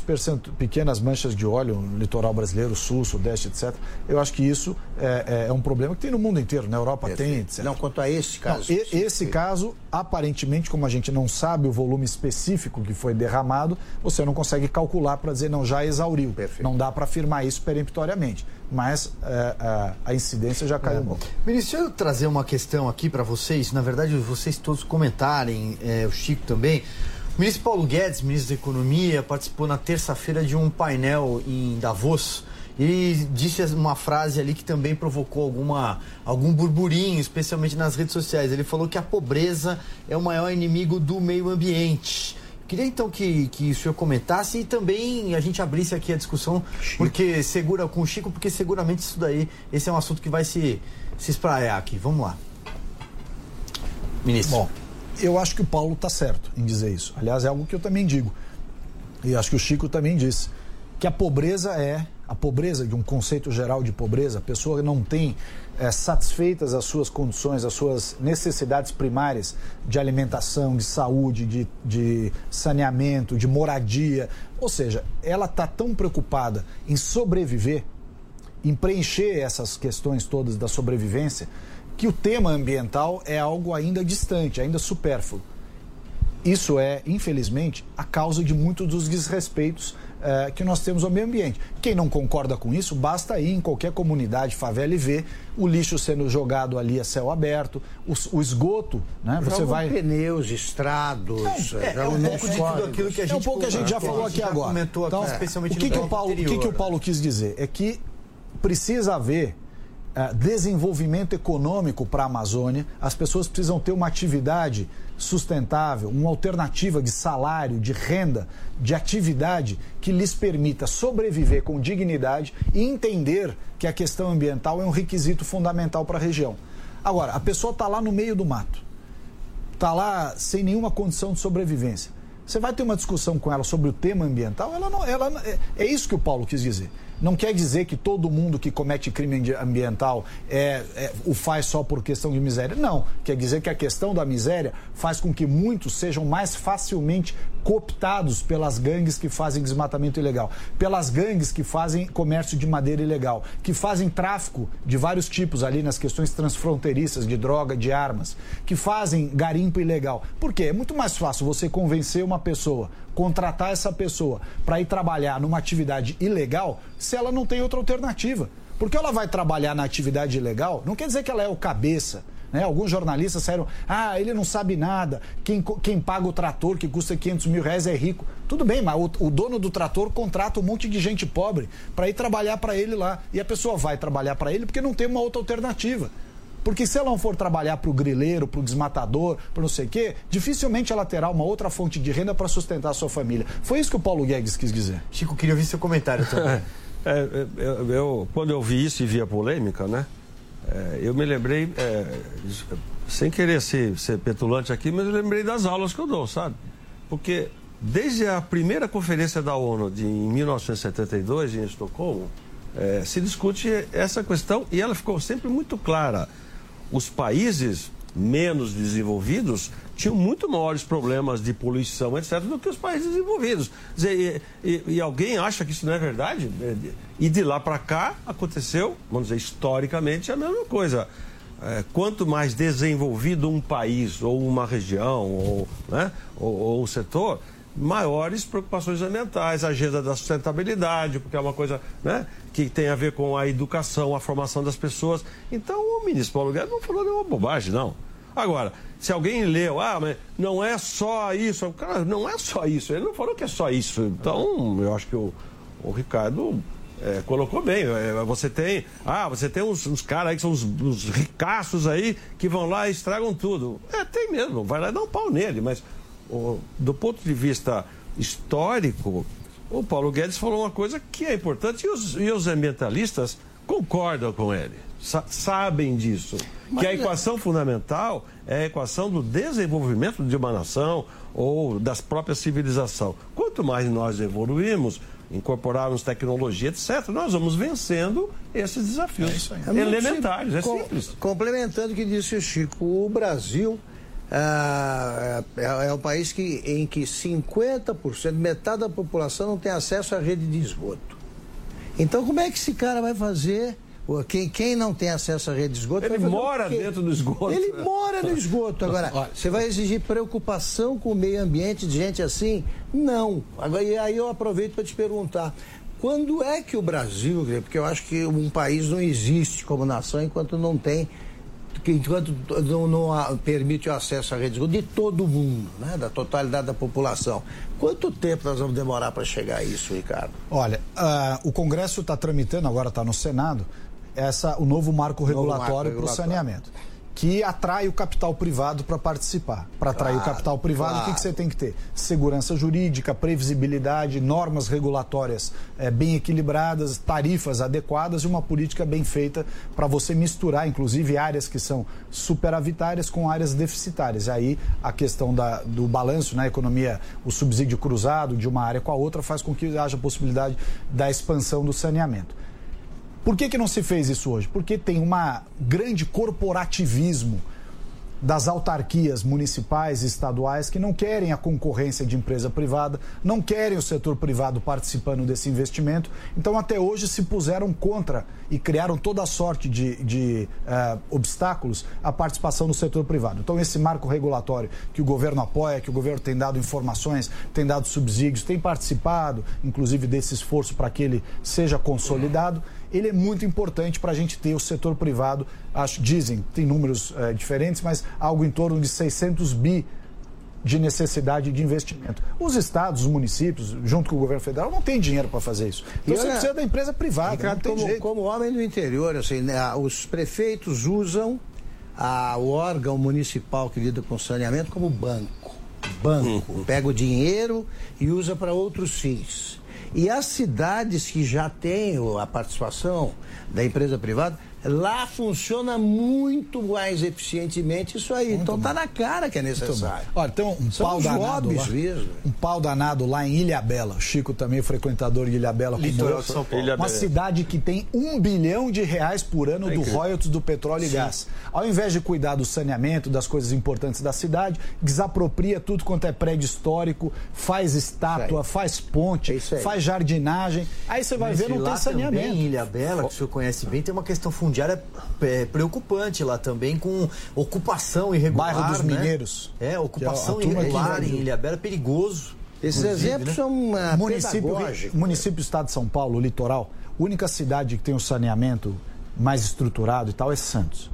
pequenas manchas de óleo no litoral brasileiro, sul, sudeste, etc. Eu acho que isso é, é, é um problema que tem no mundo inteiro, na Europa Perfeito. tem, etc. Não, quanto a esse caso. Não, esse caso, aparentemente, como a gente não sabe o volume específico que foi derramado, você não consegue calcular para dizer, não, já exauriu. Perfeito. Não dá para afirmar isso peremptoriamente mas é, a, a, incidência já caiu é. um pouco. Ministro, deixa eu trazer uma questão aqui para vocês, na verdade vocês todos comentarem, é, o Chico também. O ministro Paulo Guedes, ministro da Economia, participou na terça-feira de um painel em Davos E disse uma frase ali que também provocou alguma, algum burburinho, especialmente nas redes sociais. Ele falou que a pobreza é o maior inimigo do meio ambiente. Queria então que, que o senhor comentasse e também a gente abrisse aqui a discussão, Chico. porque segura com o Chico, porque seguramente isso daí, esse é um assunto que vai se, se espraiar aqui. Vamos lá. Ministro. Bom, eu acho que o Paulo está certo em dizer isso. Aliás, é algo que eu também digo. E acho que o Chico também disse. Que a pobreza é, a pobreza, de um conceito geral de pobreza, a pessoa não tem é, satisfeitas as suas condições, as suas necessidades primárias de alimentação, de saúde, de, de saneamento, de moradia. Ou seja, ela está tão preocupada em sobreviver, em preencher essas questões todas da sobrevivência, que o tema ambiental é algo ainda distante, ainda supérfluo. Isso é, infelizmente, a causa de muitos dos desrespeitos é, que nós temos ao meio ambiente. Quem não concorda com isso, basta ir em qualquer comunidade, favela e ver o lixo sendo jogado ali a céu aberto, o, o esgoto, né? Você Jogam vai pneus, estrados, é, é, é um pouco de tudo aquilo que a gente, é um pouco que a gente já falou aqui agora. Comentou então, especialmente o que, que o Paulo, o que, que o Paulo quis dizer é que precisa haver uh, desenvolvimento econômico para a Amazônia. As pessoas precisam ter uma atividade sustentável, uma alternativa de salário, de renda, de atividade que lhes permita sobreviver com dignidade e entender que a questão ambiental é um requisito fundamental para a região. Agora, a pessoa está lá no meio do mato, está lá sem nenhuma condição de sobrevivência. Você vai ter uma discussão com ela sobre o tema ambiental, ela não, ela, é, é isso que o Paulo quis dizer. Não quer dizer que todo mundo que comete crime ambiental é, é, o faz só por questão de miséria. Não. Quer dizer que a questão da miséria faz com que muitos sejam mais facilmente cooptados pelas gangues que fazem desmatamento ilegal, pelas gangues que fazem comércio de madeira ilegal, que fazem tráfico de vários tipos ali nas questões transfronteiriças de droga, de armas, que fazem garimpo ilegal. Por quê? É muito mais fácil você convencer uma pessoa, contratar essa pessoa para ir trabalhar numa atividade ilegal se ela não tem outra alternativa. Porque ela vai trabalhar na atividade ilegal, não quer dizer que ela é o cabeça né? Alguns jornalistas saíram, ah, ele não sabe nada, quem, quem paga o trator que custa 500 mil reais é rico. Tudo bem, mas o, o dono do trator contrata um monte de gente pobre para ir trabalhar para ele lá. E a pessoa vai trabalhar para ele porque não tem uma outra alternativa. Porque se ela não for trabalhar para o grileiro, para o desmatador, para não sei o quê, dificilmente ela terá uma outra fonte de renda para sustentar a sua família. Foi isso que o Paulo Guedes quis dizer. Chico, queria ouvir seu comentário também. é, eu, eu, quando eu vi isso e vi a polêmica, né? É, eu me lembrei, é, sem querer ser, ser petulante aqui, mas eu lembrei das aulas que eu dou, sabe? Porque desde a primeira conferência da ONU de, em 1972, em Estocolmo, é, se discute essa questão e ela ficou sempre muito clara. Os países menos desenvolvidos tinham muito maiores problemas de poluição, etc., do que os países desenvolvidos. Dizer, e, e, e, alguém acha que isso não é verdade? É, e de lá para cá aconteceu, vamos dizer, historicamente, a mesma coisa. É, quanto mais desenvolvido um país, ou uma região, ou, né, ou, ou um setor, maiores preocupações ambientais, a agenda da sustentabilidade, porque é uma coisa né, que tem a ver com a educação, a formação das pessoas. Então o ministro Paulo Guedes não falou nenhuma bobagem, não. Agora, se alguém leu, ah, mas não é só isso, cara, não é só isso, ele não falou que é só isso. Então, eu acho que o, o Ricardo é, colocou bem. É, você tem, ah, você tem uns, uns caras aí que são os, os ricaços aí que vão lá e estragam tudo. É, tem mesmo, vai lá e dá um pau nele, mas o, do ponto de vista histórico, o Paulo Guedes falou uma coisa que é importante e os, e os ambientalistas concordam com ele sa sabem disso. Mas... Que a equação fundamental é a equação do desenvolvimento de uma nação ou das próprias civilização. Quanto mais nós evoluímos, incorporarmos tecnologia, etc., nós vamos vencendo esses desafios é elementares. É simples. Complementando o que disse o Chico, o Brasil é, é, é um país que, em que 50%, metade da população não tem acesso à rede de esgoto. Então, como é que esse cara vai fazer quem, quem não tem acesso à rede de esgoto. Ele mora dentro do esgoto. Ele mora no esgoto. Agora, você vai exigir preocupação com o meio ambiente de gente assim? Não. Agora, e aí eu aproveito para te perguntar. Quando é que o Brasil, porque eu acho que um país não existe como nação enquanto não tem que enquanto não, não permite o acesso à rede de de todo mundo, né? da totalidade da população. Quanto tempo nós vamos demorar para chegar a isso, Ricardo? Olha, uh, o Congresso está tramitando, agora está no Senado, essa, o novo marco regulatório para o saneamento que atrai o capital privado para participar. Para atrair claro, o capital privado, claro. o que, que, você tem que ter? Segurança jurídica, previsibilidade, normas regulatórias é, bem equilibradas, tarifas adequadas e uma política bem feita para você misturar, inclusive, áreas que são superavitárias com áreas deficitárias. Aí a questão da, do balanço na economia, o subsídio cruzado de uma área com a outra, faz com que haja possibilidade da expansão do saneamento. Por que, que não se fez isso hoje? Porque tem um grande corporativismo das autarquias municipais e estaduais que não querem a concorrência de empresa privada, não querem o setor privado participando desse investimento. Então, até hoje, se puseram contra e criaram toda a sorte de, de uh, obstáculos à participação do setor privado. Então, esse marco regulatório que o governo apoia, que o governo tem dado informações, tem dado subsídios, tem participado, inclusive, desse esforço para que ele seja consolidado ele é muito importante para a gente ter o setor privado, acho, dizem, tem números é, diferentes, mas algo em torno de 600 bi de necessidade de investimento. Os estados, os municípios, junto com o governo federal, não tem dinheiro para fazer isso. Então e você olha, precisa da empresa privada. Ricardo, como, como, homem do interior, assim, né, os prefeitos usam a, o órgão municipal que lida com saneamento como banco. Banco. Uhum. Pega o dinheiro e usa para outros fins. E as cidades que já têm a participação da empresa privada, Lá funciona muito mais eficientemente isso aí. Muito então tá na cara que é necessário. Olha, tem um São pau danado lá, mesmo. Um pau danado lá em Ilhabela. O Chico também é frequentador de Ilhabela. Litoral de São Paulo. Ilhabela. Uma cidade que tem um bilhão de reais por ano é do royalties do petróleo Sim. e gás. Ao invés de cuidar do saneamento, das coisas importantes da cidade, desapropria tudo quanto é prédio histórico, faz estátua, faz ponte, é faz jardinagem. Aí você vai Mas ver, não tem saneamento. Também, em Ilhabela, que o senhor conhece bem, tem uma questão fundamental fundiária é preocupante lá também, com ocupação irregular. Bairro dos né? Mineiros. É, ocupação irregular em Ilhabela é perigoso. Esses exemplos né? são uma município, município do estado de São Paulo, litoral, única cidade que tem o um saneamento mais estruturado e tal é Santos.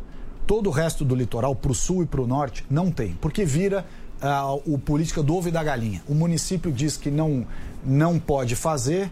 Todo o resto do litoral, para o sul e para o norte, não tem, porque vira uh, o política do ovo e da galinha. O município diz que não, não pode fazer,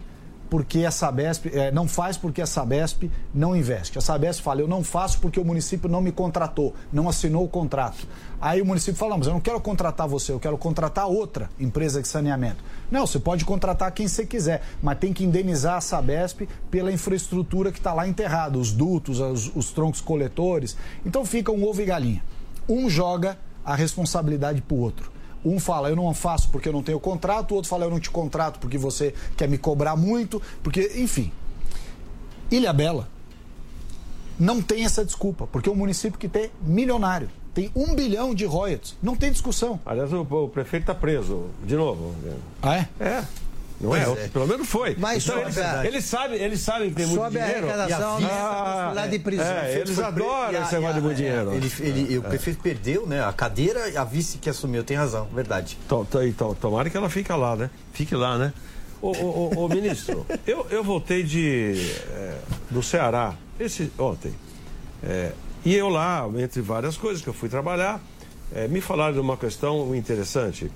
porque a Sabesp é, não faz porque a Sabesp não investe. A Sabesp fala, eu não faço porque o município não me contratou, não assinou o contrato. Aí o município fala, mas eu não quero contratar você, eu quero contratar outra empresa de saneamento. Não, você pode contratar quem você quiser, mas tem que indenizar a Sabesp pela infraestrutura que está lá enterrada, os dutos, os, os troncos coletores. Então fica um ovo e galinha. Um joga a responsabilidade para o outro. Um fala, eu não faço porque eu não tenho contrato, o outro fala, eu não te contrato porque você quer me cobrar muito, porque, enfim. Ilha Bela não tem essa desculpa, porque é um município que tem milionário, tem um bilhão de royalties, não tem discussão. Aliás, o, o prefeito está preso, de novo. Ah, é? É. Não é? é? Pelo menos foi. Mas então, eles, a... eles, sabem, eles sabem que tem muito sobe dinheiro. a arrecadação e a... lá de prisão. É, eles adoram esse negócio de muito dinheiro. Ele, ele, é. O prefeito perdeu, né? A cadeira, a vice que assumiu, tem razão, verdade. Então, então, tomara que ela fique lá, né? Fique lá, né? Ô, ô, ô, ô ministro, eu, eu voltei de, é, do Ceará esse, ontem. É, e eu lá, entre várias coisas que eu fui trabalhar, é, me falaram de uma questão interessante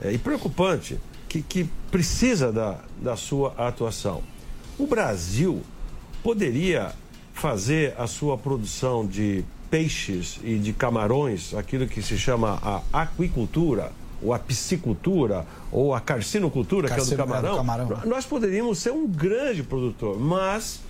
é, e preocupante que, que precisa da, da sua atuação. O Brasil poderia fazer a sua produção de peixes e de camarões, aquilo que se chama a aquicultura, ou a piscicultura, ou a carcinocultura, Carcino, que é do camarão, é do camarão, nós poderíamos ser um grande produtor, mas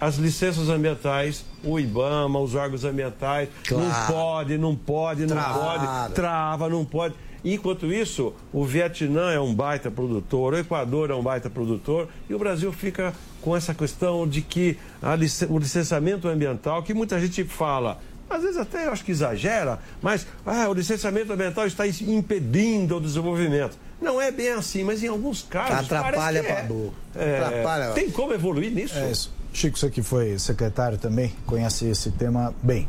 as licenças ambientais, o IBAMA, os órgãos ambientais, claro. não pode, não pode, não pode, trava, não pode. Enquanto isso, o Vietnã é um baita produtor, o Equador é um baita produtor e o Brasil fica com essa questão de que lic o licenciamento ambiental, que muita gente fala, às vezes até eu acho que exagera, mas ah, o licenciamento ambiental está impedindo o desenvolvimento. Não é bem assim, mas em alguns casos. Atrapalha para é. é, Atrapalha. Tem como evoluir nisso? É isso. Chico, você que foi secretário também, conhece esse tema bem.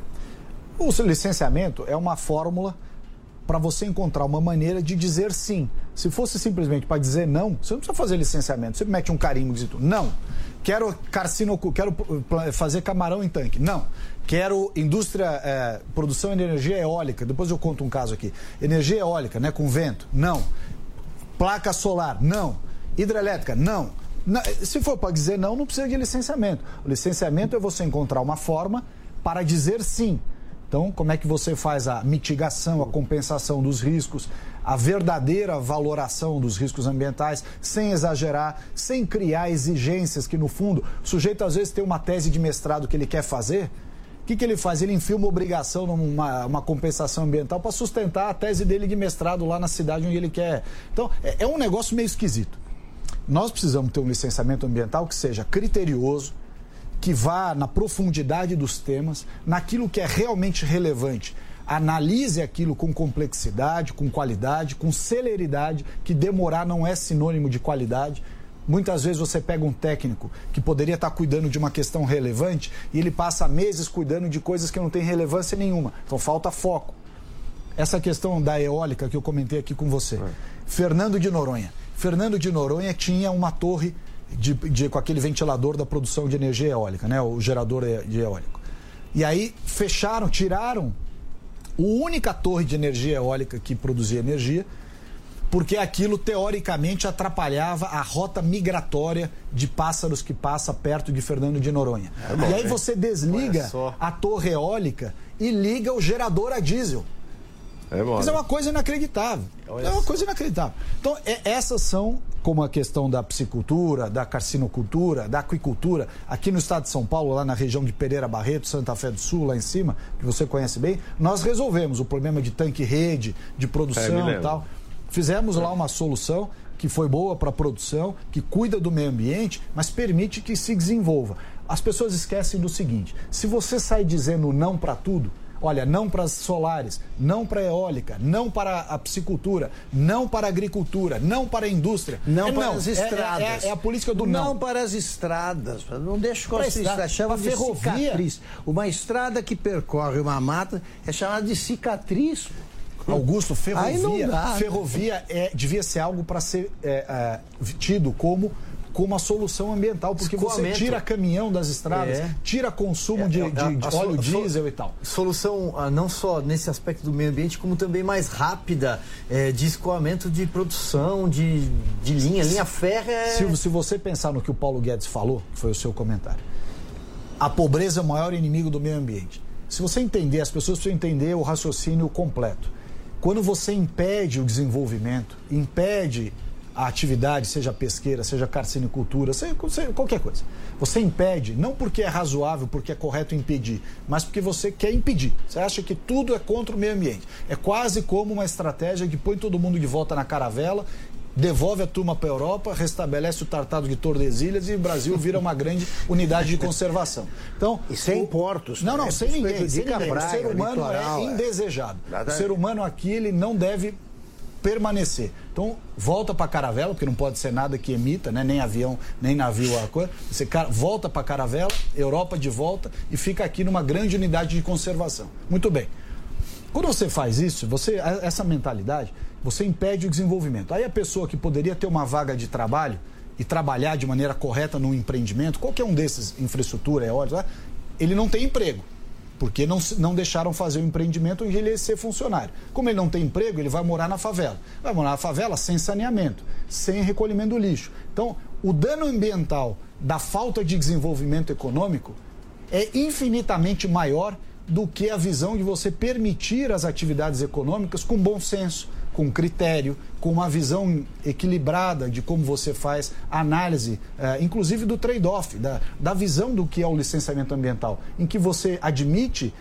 O licenciamento é uma fórmula para você encontrar uma maneira de dizer sim. Se fosse simplesmente para dizer não, você não precisa fazer licenciamento. Você mete um carimbo dizendo não. quero carcino, quero fazer camarão em tanque. Não. Quero indústria, é, produção de energia eólica. Depois eu conto um caso aqui. Energia eólica, né, com vento. Não. Placa solar. Não. Hidrelétrica. Não. Se for para dizer não, não precisa de licenciamento. O licenciamento é você encontrar uma forma para dizer sim. Então, como é que você faz a mitigação, a compensação dos riscos, a verdadeira valoração dos riscos ambientais, sem exagerar, sem criar exigências que, no fundo, o sujeito às vezes tem uma tese de mestrado que ele quer fazer. O que, que ele faz? Ele enfia uma obrigação numa uma compensação ambiental para sustentar a tese dele de mestrado lá na cidade onde ele quer. Então, é, é um negócio meio esquisito. Nós precisamos ter um licenciamento ambiental que seja criterioso, que vá na profundidade dos temas, naquilo que é realmente relevante. Analise aquilo com complexidade, com qualidade, com celeridade, que demorar não é sinônimo de qualidade. Muitas vezes você pega um técnico que poderia estar cuidando de uma questão relevante e ele passa meses cuidando de coisas que não têm relevância nenhuma. Então falta foco. Essa questão da eólica que eu comentei aqui com você. É. Fernando de Noronha. Fernando de Noronha tinha uma torre de, de, com aquele ventilador da produção de energia eólica, né? o gerador de eólico. E aí fecharam, tiraram a única torre de energia eólica que produzia energia, porque aquilo teoricamente atrapalhava a rota migratória de pássaros que passa perto de Fernando de Noronha. É bom, e aí você desliga a torre eólica e liga o gerador a diesel. É Isso é uma coisa inacreditável. É uma coisa inacreditável. Então, é, essas são, como a questão da piscicultura, da carcinocultura, da aquicultura, aqui no estado de São Paulo, lá na região de Pereira Barreto, Santa Fé do Sul, lá em cima, que você conhece bem, nós resolvemos o problema de tanque-rede, de produção é, e tal. Fizemos lá uma solução que foi boa para a produção, que cuida do meio ambiente, mas permite que se desenvolva. As pessoas esquecem do seguinte: se você sai dizendo não para tudo, Olha, não para as solares, não para a eólica, não para a piscicultura, não para a agricultura, não para a indústria. Não é, para não. as estradas. É, é, é, a política do não. Não para as estradas. Não deixe com as estradas. Chama de ferrovia. cicatriz. Uma estrada que percorre uma mata é chamada de cicatriz. Augusto, ferrovia, dá, né? ferrovia é, devia ser algo para ser é, é, tido como com uma solução ambiental, porque você tira caminhão das estradas, é. tira consumo é, de, é, de, de óleo diesel e tal. Solução ah, não só nesse aspecto do meio ambiente, como também mais rápida é, de escoamento de produção, de, de linha, linha férrea. Silvio, se você pensar no que o Paulo Guedes falou, foi o seu comentário, a pobreza é o maior inimigo do meio ambiente. Se você entender, as pessoas precisam entender o raciocínio completo. Quando você impede o desenvolvimento, impede a atividade, seja pesqueira, seja carcinicultura, seja, qualquer coisa. Você impede, não porque é razoável, porque é correto impedir, mas porque você quer impedir. Você acha que tudo é contra o meio ambiente. É quase como uma estratégia que põe todo mundo de volta na caravela, devolve a turma para a Europa, restabelece o Tratado de Tordesilhas e o Brasil vira uma grande unidade de conservação. Então, e sem o... portos. Não, não, sem ninguém. Sem ninguém. Praia, o ser humano litoral, é indesejado. É. O ser humano aqui ele não deve permanecer. Então, volta para a caravela, porque não pode ser nada que emita, né? nem avião, nem navio, a coisa. Você volta para a caravela, Europa de volta e fica aqui numa grande unidade de conservação. Muito bem. Quando você faz isso, você essa mentalidade, você impede o desenvolvimento. Aí a pessoa que poderia ter uma vaga de trabalho e trabalhar de maneira correta num empreendimento, qualquer um desses, infraestrutura, eólica, ele não tem emprego porque não, não deixaram fazer o empreendimento onde ele ia ser funcionário. Como ele não tem emprego, ele vai morar na favela. Vai morar na favela sem saneamento, sem recolhimento do lixo. Então, o dano ambiental da falta de desenvolvimento econômico é infinitamente maior do que a visão de você permitir as atividades econômicas com bom senso, com critério, com uma visão equilibrada de como você faz a análise, eh, inclusive do trade-off, da, da visão do que é o licenciamento ambiental, em que você admite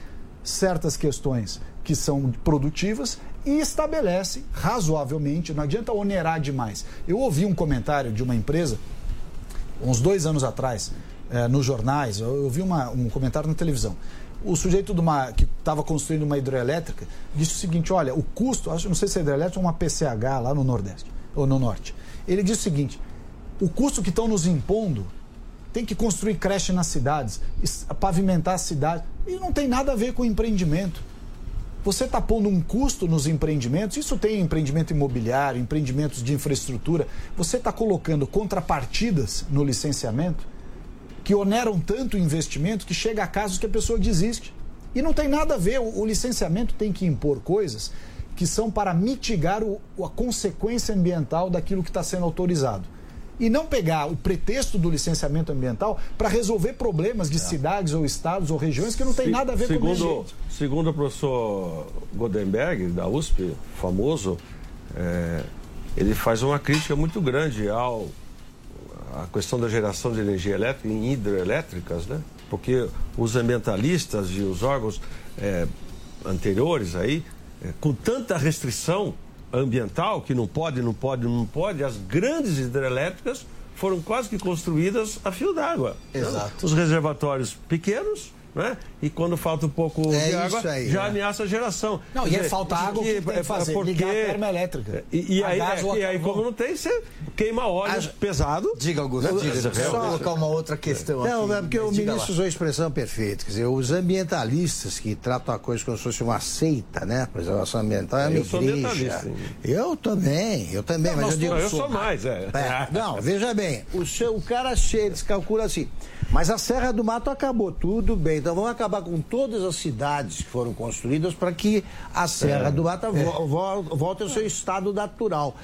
certas questões que são produtivas e estabelece razoavelmente, não adianta onerar demais. Eu ouvi um comentário de uma empresa, uns dois anos atrás, eh, nos jornais, eu ouvi uma, um comentário na televisão o sujeito uma, que estava construindo uma hidrelétrica disse o seguinte: olha, o custo, acho, não sei se é hidrelétrica ou uma PCH lá no Nordeste ou no Norte. Ele disse o seguinte: o custo que estão nos impondo tem que construir creche nas cidades, pavimentar a cidade. E não tem nada a ver com empreendimento. Você está pondo um custo nos empreendimentos, isso tem empreendimento imobiliário, empreendimentos de infraestrutura. Você está colocando contrapartidas no licenciamento que oneram tanto o investimento que chega a casos que a pessoa desiste. E não tem nada a ver, o, licenciamento tem que impor coisas que são para mitigar o, a consequência ambiental daquilo que está sendo autorizado. E não pegar o pretexto do licenciamento ambiental para resolver problemas de é. cidades ou estados ou regiões que não tem Se, nada a ver segundo, com o ambiente. Segundo o professor Godenberg, da USP, famoso, é, ele faz uma crítica muito grande ao a questão da geração de energia elétrica em hidrelétricas, né? Porque os ambientalistas e os órgãos é, anteriores aí é, com tanta restrição ambiental, que não pode, não pode, não pode, as grandes hidrelétricas foram quase que construídas a fio d'água. Exato. Os reservatórios pequenos né? E quando falta um pouco é de água, aí, já é. ameaça a geração. Não, Quer e é dizer, é falta água, que, que tem que fazer? Porque... Ligar a termoelétrica. E, e aí, é, e aí como não tem, você queima óleo a... pesado. Diga, Augusto, diga. Só colocar uma outra questão não, aqui. Não, porque o ministro usou a expressão perfeita. Quer dizer, os ambientalistas que tratam a coisa como se fosse uma seita, né? A preservação ambiental é uma eu igreja. Eu também, eu também, não, mas eu digo... Eu sou mais, é. Não, veja bem, o, seu, o cara cheio, eles calculam assim... Mas a Serra do Mato acabou, tudo bem. Então vamos acabar com todas as cidades que foram construídas para que a Serra é. do Mato é. volte ao seu estado natural.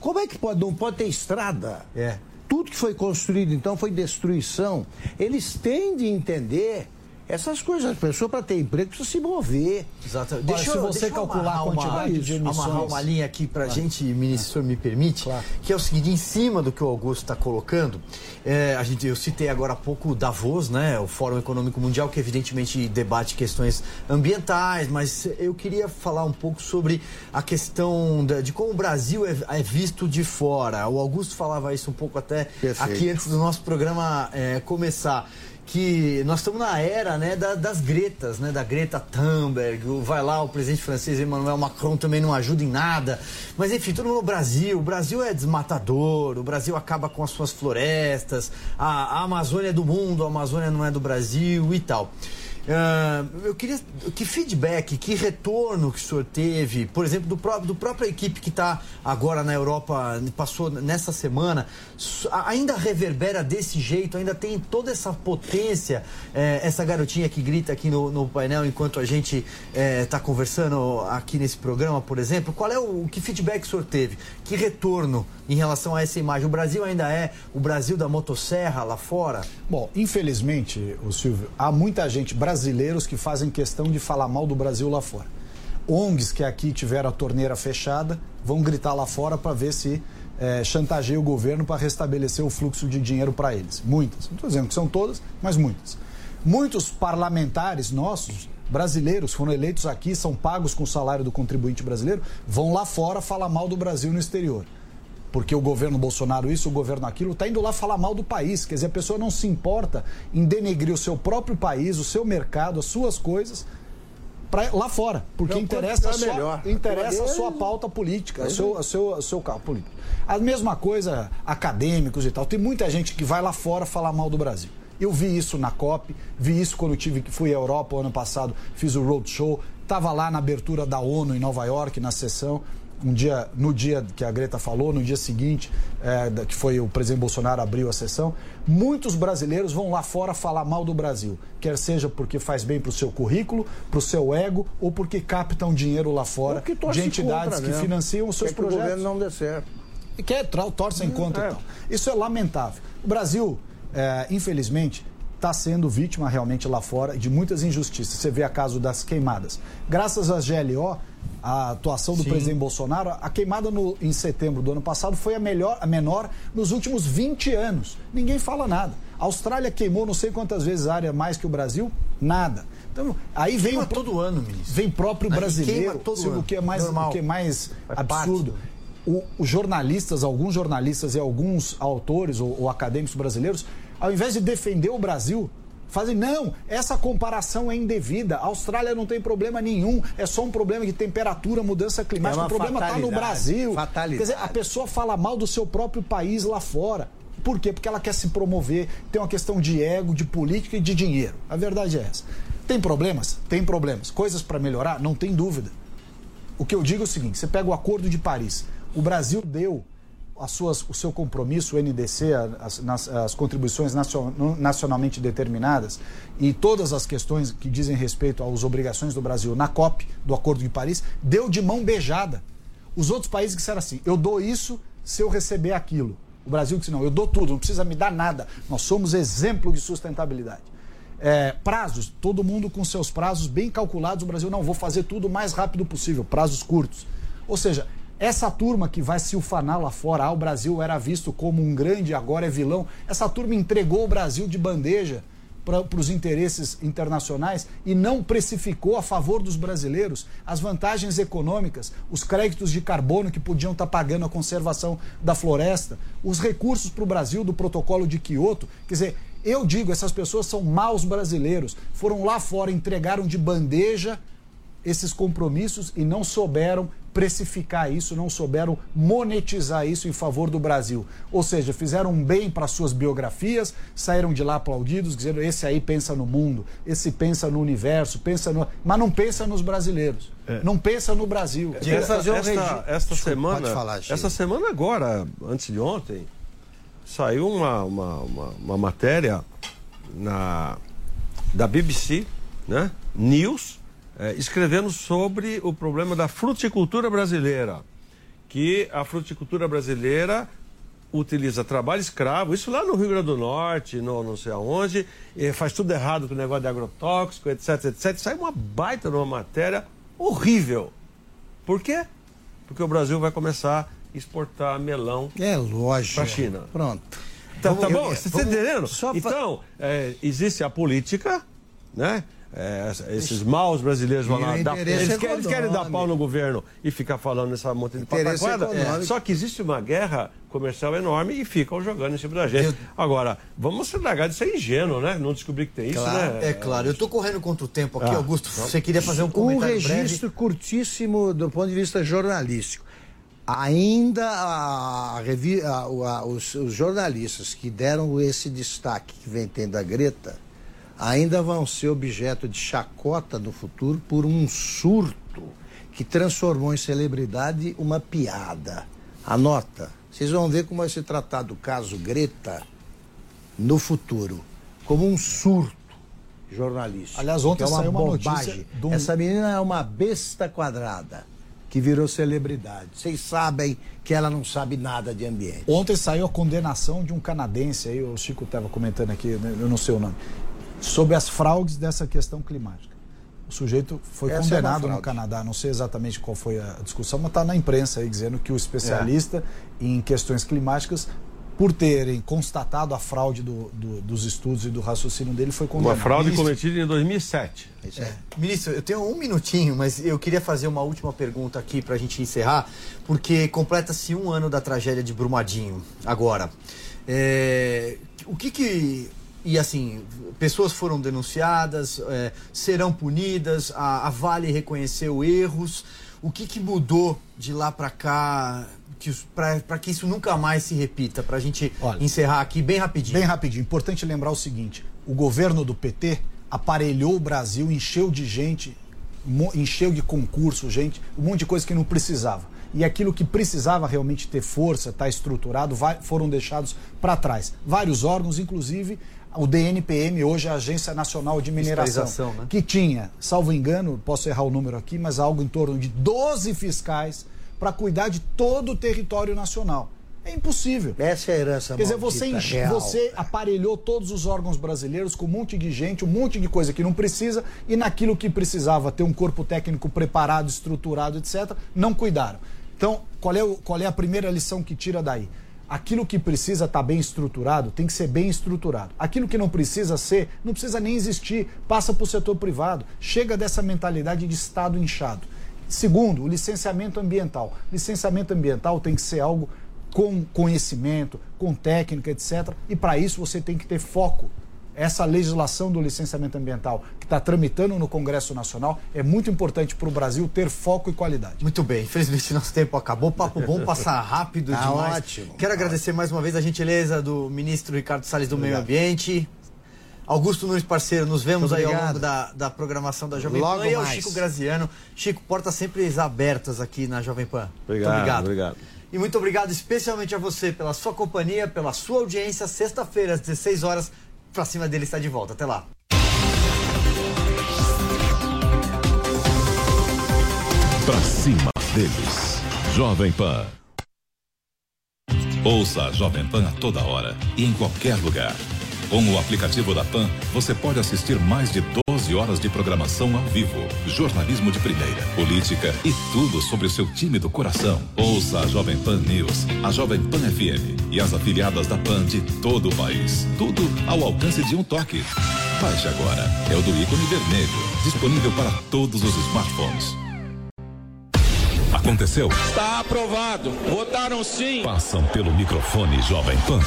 Como é que pode? Não pode ter estrada? É. Tudo que foi construído, então, foi destruição. Eles têm de entender essas coisas, a pessoa para ter emprego precisa se mover. Exatamente. Deixa, Olha, se você deixa calcular a quantidade uma, de emissões... Amarrar uma linha aqui para a claro. gente, ministro, claro. me permite, claro. que é o seguinte, em cima do que o Augusto está colocando, é, a gente, eu citei agora há pouco o Davos, né, o Fórum Econômico Mundial, que evidentemente debate questões ambientais, mas eu queria falar um pouco sobre a questão de, de como o Brasil é, é, visto de fora. O Augusto falava isso um pouco até Perfeito. aqui antes do nosso programa é, começar que nós estamos na era né, da, das Gretas, né, da Greta Thunberg, vai lá o presidente francês Emmanuel Macron também não ajuda em nada, mas enfim, todo mundo no Brasil, o Brasil é desmatador, o Brasil acaba com as suas florestas, a, a Amazônia é do mundo, a Amazônia não é do Brasil e tal. Uh, eu queria. Que feedback, que retorno que o senhor teve, por exemplo, do próprio, do própria equipe que está agora na Europa, passou nessa semana, ainda reverbera desse jeito, ainda tem toda essa potência, eh, essa garotinha que grita aqui no, no painel enquanto a gente está eh, conversando aqui nesse programa, por exemplo. Qual é o que feedback que o senhor teve? Que retorno em relação a essa imagem? O Brasil ainda é o Brasil da motosserra lá fora? Bom, infelizmente, o Silvio, há muita gente brasileira brasileiros que fazem questão de falar mal do Brasil lá fora. ONGs que aqui tiveram a torneira fechada vão gritar lá fora para ver se é, chantageia o governo para restabelecer o fluxo de dinheiro para eles. Muitas. Não estou dizendo que são todas, mas muitas. Muitos parlamentares nossos, brasileiros, foram eleitos aqui, são pagos com o salário do contribuinte brasileiro, vão lá fora falar mal do Brasil no exterior porque o governo Bolsonaro isso, o governo aquilo, está indo lá falar mal do país. Quer dizer, a pessoa não se importa em denegrir o seu próprio país, o seu mercado, as suas coisas. Pra, lá fora, porque interessa, a sua, interessa a sua pauta política, o seu, seu, seu carro político. A mesma coisa, acadêmicos e tal. Tem muita gente que vai lá fora falar mal do Brasil. Eu vi isso na COP, vi isso quando tive que fui à Europa ano passado, fiz o roadshow, estava lá na abertura da ONU em Nova York, na sessão um dia, no dia que a Greta falou, no dia seguinte, é, que foi o presidente Bolsonaro abriu a sessão, muitos brasileiros vão lá fora falar mal do Brasil, quer seja porque faz bem para o seu currículo, para o seu ego, ou porque captam dinheiro lá fora de entidades que financiam os seus quer projetos. Que o governo não dê certo. E quer torce em conta. É. Então. Isso é lamentável. O Brasil, é, infelizmente, está sendo vítima realmente lá fora de muitas injustiças. Você vê a caso das queimadas. Graças às GLO, a atuação do Sim. presidente Bolsonaro, a queimada no, em setembro do ano passado foi a, melhor, a menor nos últimos 20 anos. Ninguém fala nada. A Austrália queimou não sei quantas vezes a área mais que o Brasil, nada. Então, aí vem o, todo ano, ministro. Vem próprio brasileiro, o que é mais, o que é mais absurdo. O, os jornalistas, alguns jornalistas e alguns autores ou, ou acadêmicos brasileiros, ao invés de defender o Brasil, fazem, não, essa comparação é indevida. A Austrália não tem problema nenhum, é só um problema de temperatura, mudança climática. É o problema está no Brasil. Fatalidade. Quer dizer, a pessoa fala mal do seu próprio país lá fora. Por quê? Porque ela quer se promover, tem uma questão de ego, de política e de dinheiro. A verdade é essa. Tem problemas? Tem problemas. Coisas para melhorar? Não tem dúvida. O que eu digo é o seguinte: você pega o Acordo de Paris. O Brasil deu suas, o seu compromisso, o NDC, as, nas, as contribuições nacionalmente determinadas e todas as questões que dizem respeito às obrigações do Brasil na COP, do Acordo de Paris, deu de mão beijada. Os outros países disseram assim: eu dou isso se eu receber aquilo. O Brasil disse: não, eu dou tudo, não precisa me dar nada. Nós somos exemplo de sustentabilidade. É, prazos, todo mundo com seus prazos bem calculados. O Brasil não, vou fazer tudo o mais rápido possível, prazos curtos. Ou seja, essa turma que vai se ufanar lá fora, ah, o Brasil era visto como um grande, agora é vilão. Essa turma entregou o Brasil de bandeja para os interesses internacionais e não precificou a favor dos brasileiros as vantagens econômicas, os créditos de carbono que podiam estar tá pagando a conservação da floresta, os recursos para o Brasil do protocolo de Quioto. Quer dizer, eu digo, essas pessoas são maus brasileiros, foram lá fora, entregaram de bandeja esses compromissos e não souberam precificar isso, não souberam monetizar isso em favor do Brasil. Ou seja, fizeram um bem para suas biografias, saíram de lá aplaudidos, dizendo: esse aí pensa no mundo, esse pensa no universo, pensa no. Mas não pensa nos brasileiros. É. Não pensa no Brasil. É, esta, fazer um esta, esta semana, falar, essa semana agora, antes de ontem, saiu uma, uma, uma, uma matéria na, da BBC, né? News é, escrevendo sobre o problema da fruticultura brasileira. Que a fruticultura brasileira utiliza trabalho escravo, isso lá no Rio Grande do Norte, no não sei aonde, faz tudo errado com o negócio de agrotóxico, etc, etc. Sai uma baita numa matéria horrível. Por quê? Porque o Brasil vai começar a exportar melão é lógico para a China. Pronto. Tá, tá bom? Você está entendendo? Então, é, existe a política, né? É, esses maus brasileiros vão lá. Dar, eles, querem, eles, querem, dar pau no governo e ficar falando nessa monte de pataquada. É. Só que existe uma guerra comercial enorme e ficam jogando em cima da gente. Eu... Agora, vamos se largar de ser ingênuo, né? Não descobrir que tem claro, isso, né? É claro. Eu estou correndo contra o tempo aqui, ah, Augusto. Você queria fazer um comentário Um registro breve? curtíssimo do ponto de vista jornalístico. Ainda a, a, a, os, os jornalistas que deram esse destaque que vem tendo a Greta ainda vão ser objeto de chacota no futuro por um surto que transformou em celebridade uma piada. Anota, vocês vão ver como vai ser tratado o caso Greta no futuro, como um surto jornalístico. Aliás, ontem é uma saiu uma bobagem. Um... Essa menina é uma besta quadrada que virou celebridade. Vocês sabem que ela não sabe nada de ambiente. Ontem saiu a condenação de um canadense, aí o Chico estava comentando aqui, né, eu não sei o nome, sobre as fraudes dessa questão climática. O sujeito foi Essa é condenado é no Canadá, não sei exatamente qual foi a discussão, mas está na imprensa aí dizendo que o especialista é. em questões climáticas, por terem constatado a fraude do, do, dos estudos e do raciocínio dele, foi condenado. Uma fraude Ministro, cometida em 2007. É. Ministro, eu tenho um minutinho, mas eu queria fazer uma última pergunta aqui para a gente encerrar, porque completa-se um ano da tragédia de Brumadinho agora. É, o que que e assim, pessoas foram denunciadas, é, serão punidas, a, a, Vale reconheceu erros. O que, que mudou de lá para cá para que isso nunca mais se repita? Para a gente Olha, encerrar aqui bem rapidinho. Bem rapidinho. Importante lembrar o seguinte: o governo do PT aparelhou o Brasil, encheu de gente, encheu de concurso, gente, um monte de coisa que não precisava e aquilo que precisava realmente ter força, estar tá estruturado, vai, foram deixados para trás. Vários órgãos, inclusive o DNPM, hoje é a Agência Nacional de Mineração, né? que tinha, salvo engano, posso errar o número aqui, mas algo em torno de 12 fiscais para cuidar de todo o território nacional. É impossível. Essa é a herança Quer dizer, você, enche, você aparelhou todos os órgãos brasileiros com um monte de gente, um monte de coisa que não precisa, e naquilo que precisava ter um corpo técnico preparado, estruturado, etc., não cuidaram. Então, qual é, o, qual é a primeira lição que tira daí? Aquilo que precisa estar tá bem estruturado tem que ser bem estruturado. Aquilo que não precisa ser, não precisa nem existir, passa para o setor privado. Chega dessa mentalidade de Estado inchado. Segundo, o licenciamento ambiental. Licenciamento ambiental tem que ser algo com conhecimento, com técnica, etc. E para isso você tem que ter foco essa legislação do licenciamento ambiental que está tramitando no Congresso Nacional é muito importante para o Brasil ter foco e qualidade. Muito bem, infelizmente nosso tempo acabou. Papo bom, passar rápido tá demais. Ótimo. Quero agradecer mais uma vez a gentileza do ministro Ricardo Salles do Obrigado. Meio Ambiente. Augusto Nunes, parceiro, nos vemos aí ao longo da, da programação da Jovem Logo Pan. E ao Chico Graziano. Chico, portas sempre abertas aqui na Jovem Pan. Obrigado, obrigado. obrigado. E muito obrigado especialmente a você pela sua companhia, pela sua audiência. Sexta-feira, às 16 horas, pra cima dele está de volta. Até lá. Pra cima deles. Jovem Pan. Ouça a Jovem Pan a toda hora e em qualquer lugar. Com o aplicativo da PAN, você pode assistir mais de 12 horas de programação ao vivo, jornalismo de primeira, política e tudo sobre o seu time do coração. Ouça a Jovem Pan News, a Jovem Pan FM e as afiliadas da PAN de todo o país. Tudo ao alcance de um toque. Baixe agora. É o do ícone vermelho, disponível para todos os smartphones. Aconteceu? Está aprovado. Votaram sim. Passam pelo microfone Jovem Pan.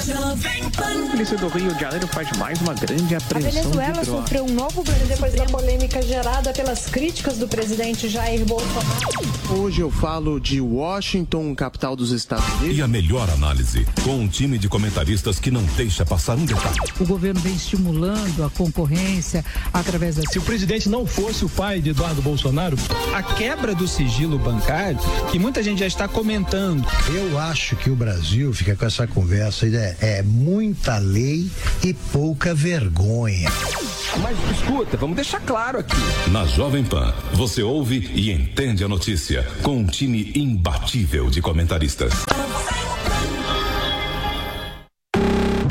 A polícia do Rio de Janeiro faz mais uma grande A apreensão Venezuela de drogas. sofreu um novo golpe depois da polêmica gerada pelas críticas do presidente Jair Bolsonaro. Hoje eu falo de Washington, capital dos Estados Unidos. E a melhor análise, com um time de comentaristas que não deixa passar um detalhe. O governo vem estimulando a concorrência através da. Se o presidente não fosse o pai de Eduardo Bolsonaro, a quebra do sigilo bancário, que muita gente já está comentando. Eu acho que o Brasil fica com essa conversa aí, é, é muita lei e pouca vergonha. Mas escuta, vamos deixar claro aqui. Na Jovem Pan, você ouve e entende a notícia com um time imbatível de comentaristas.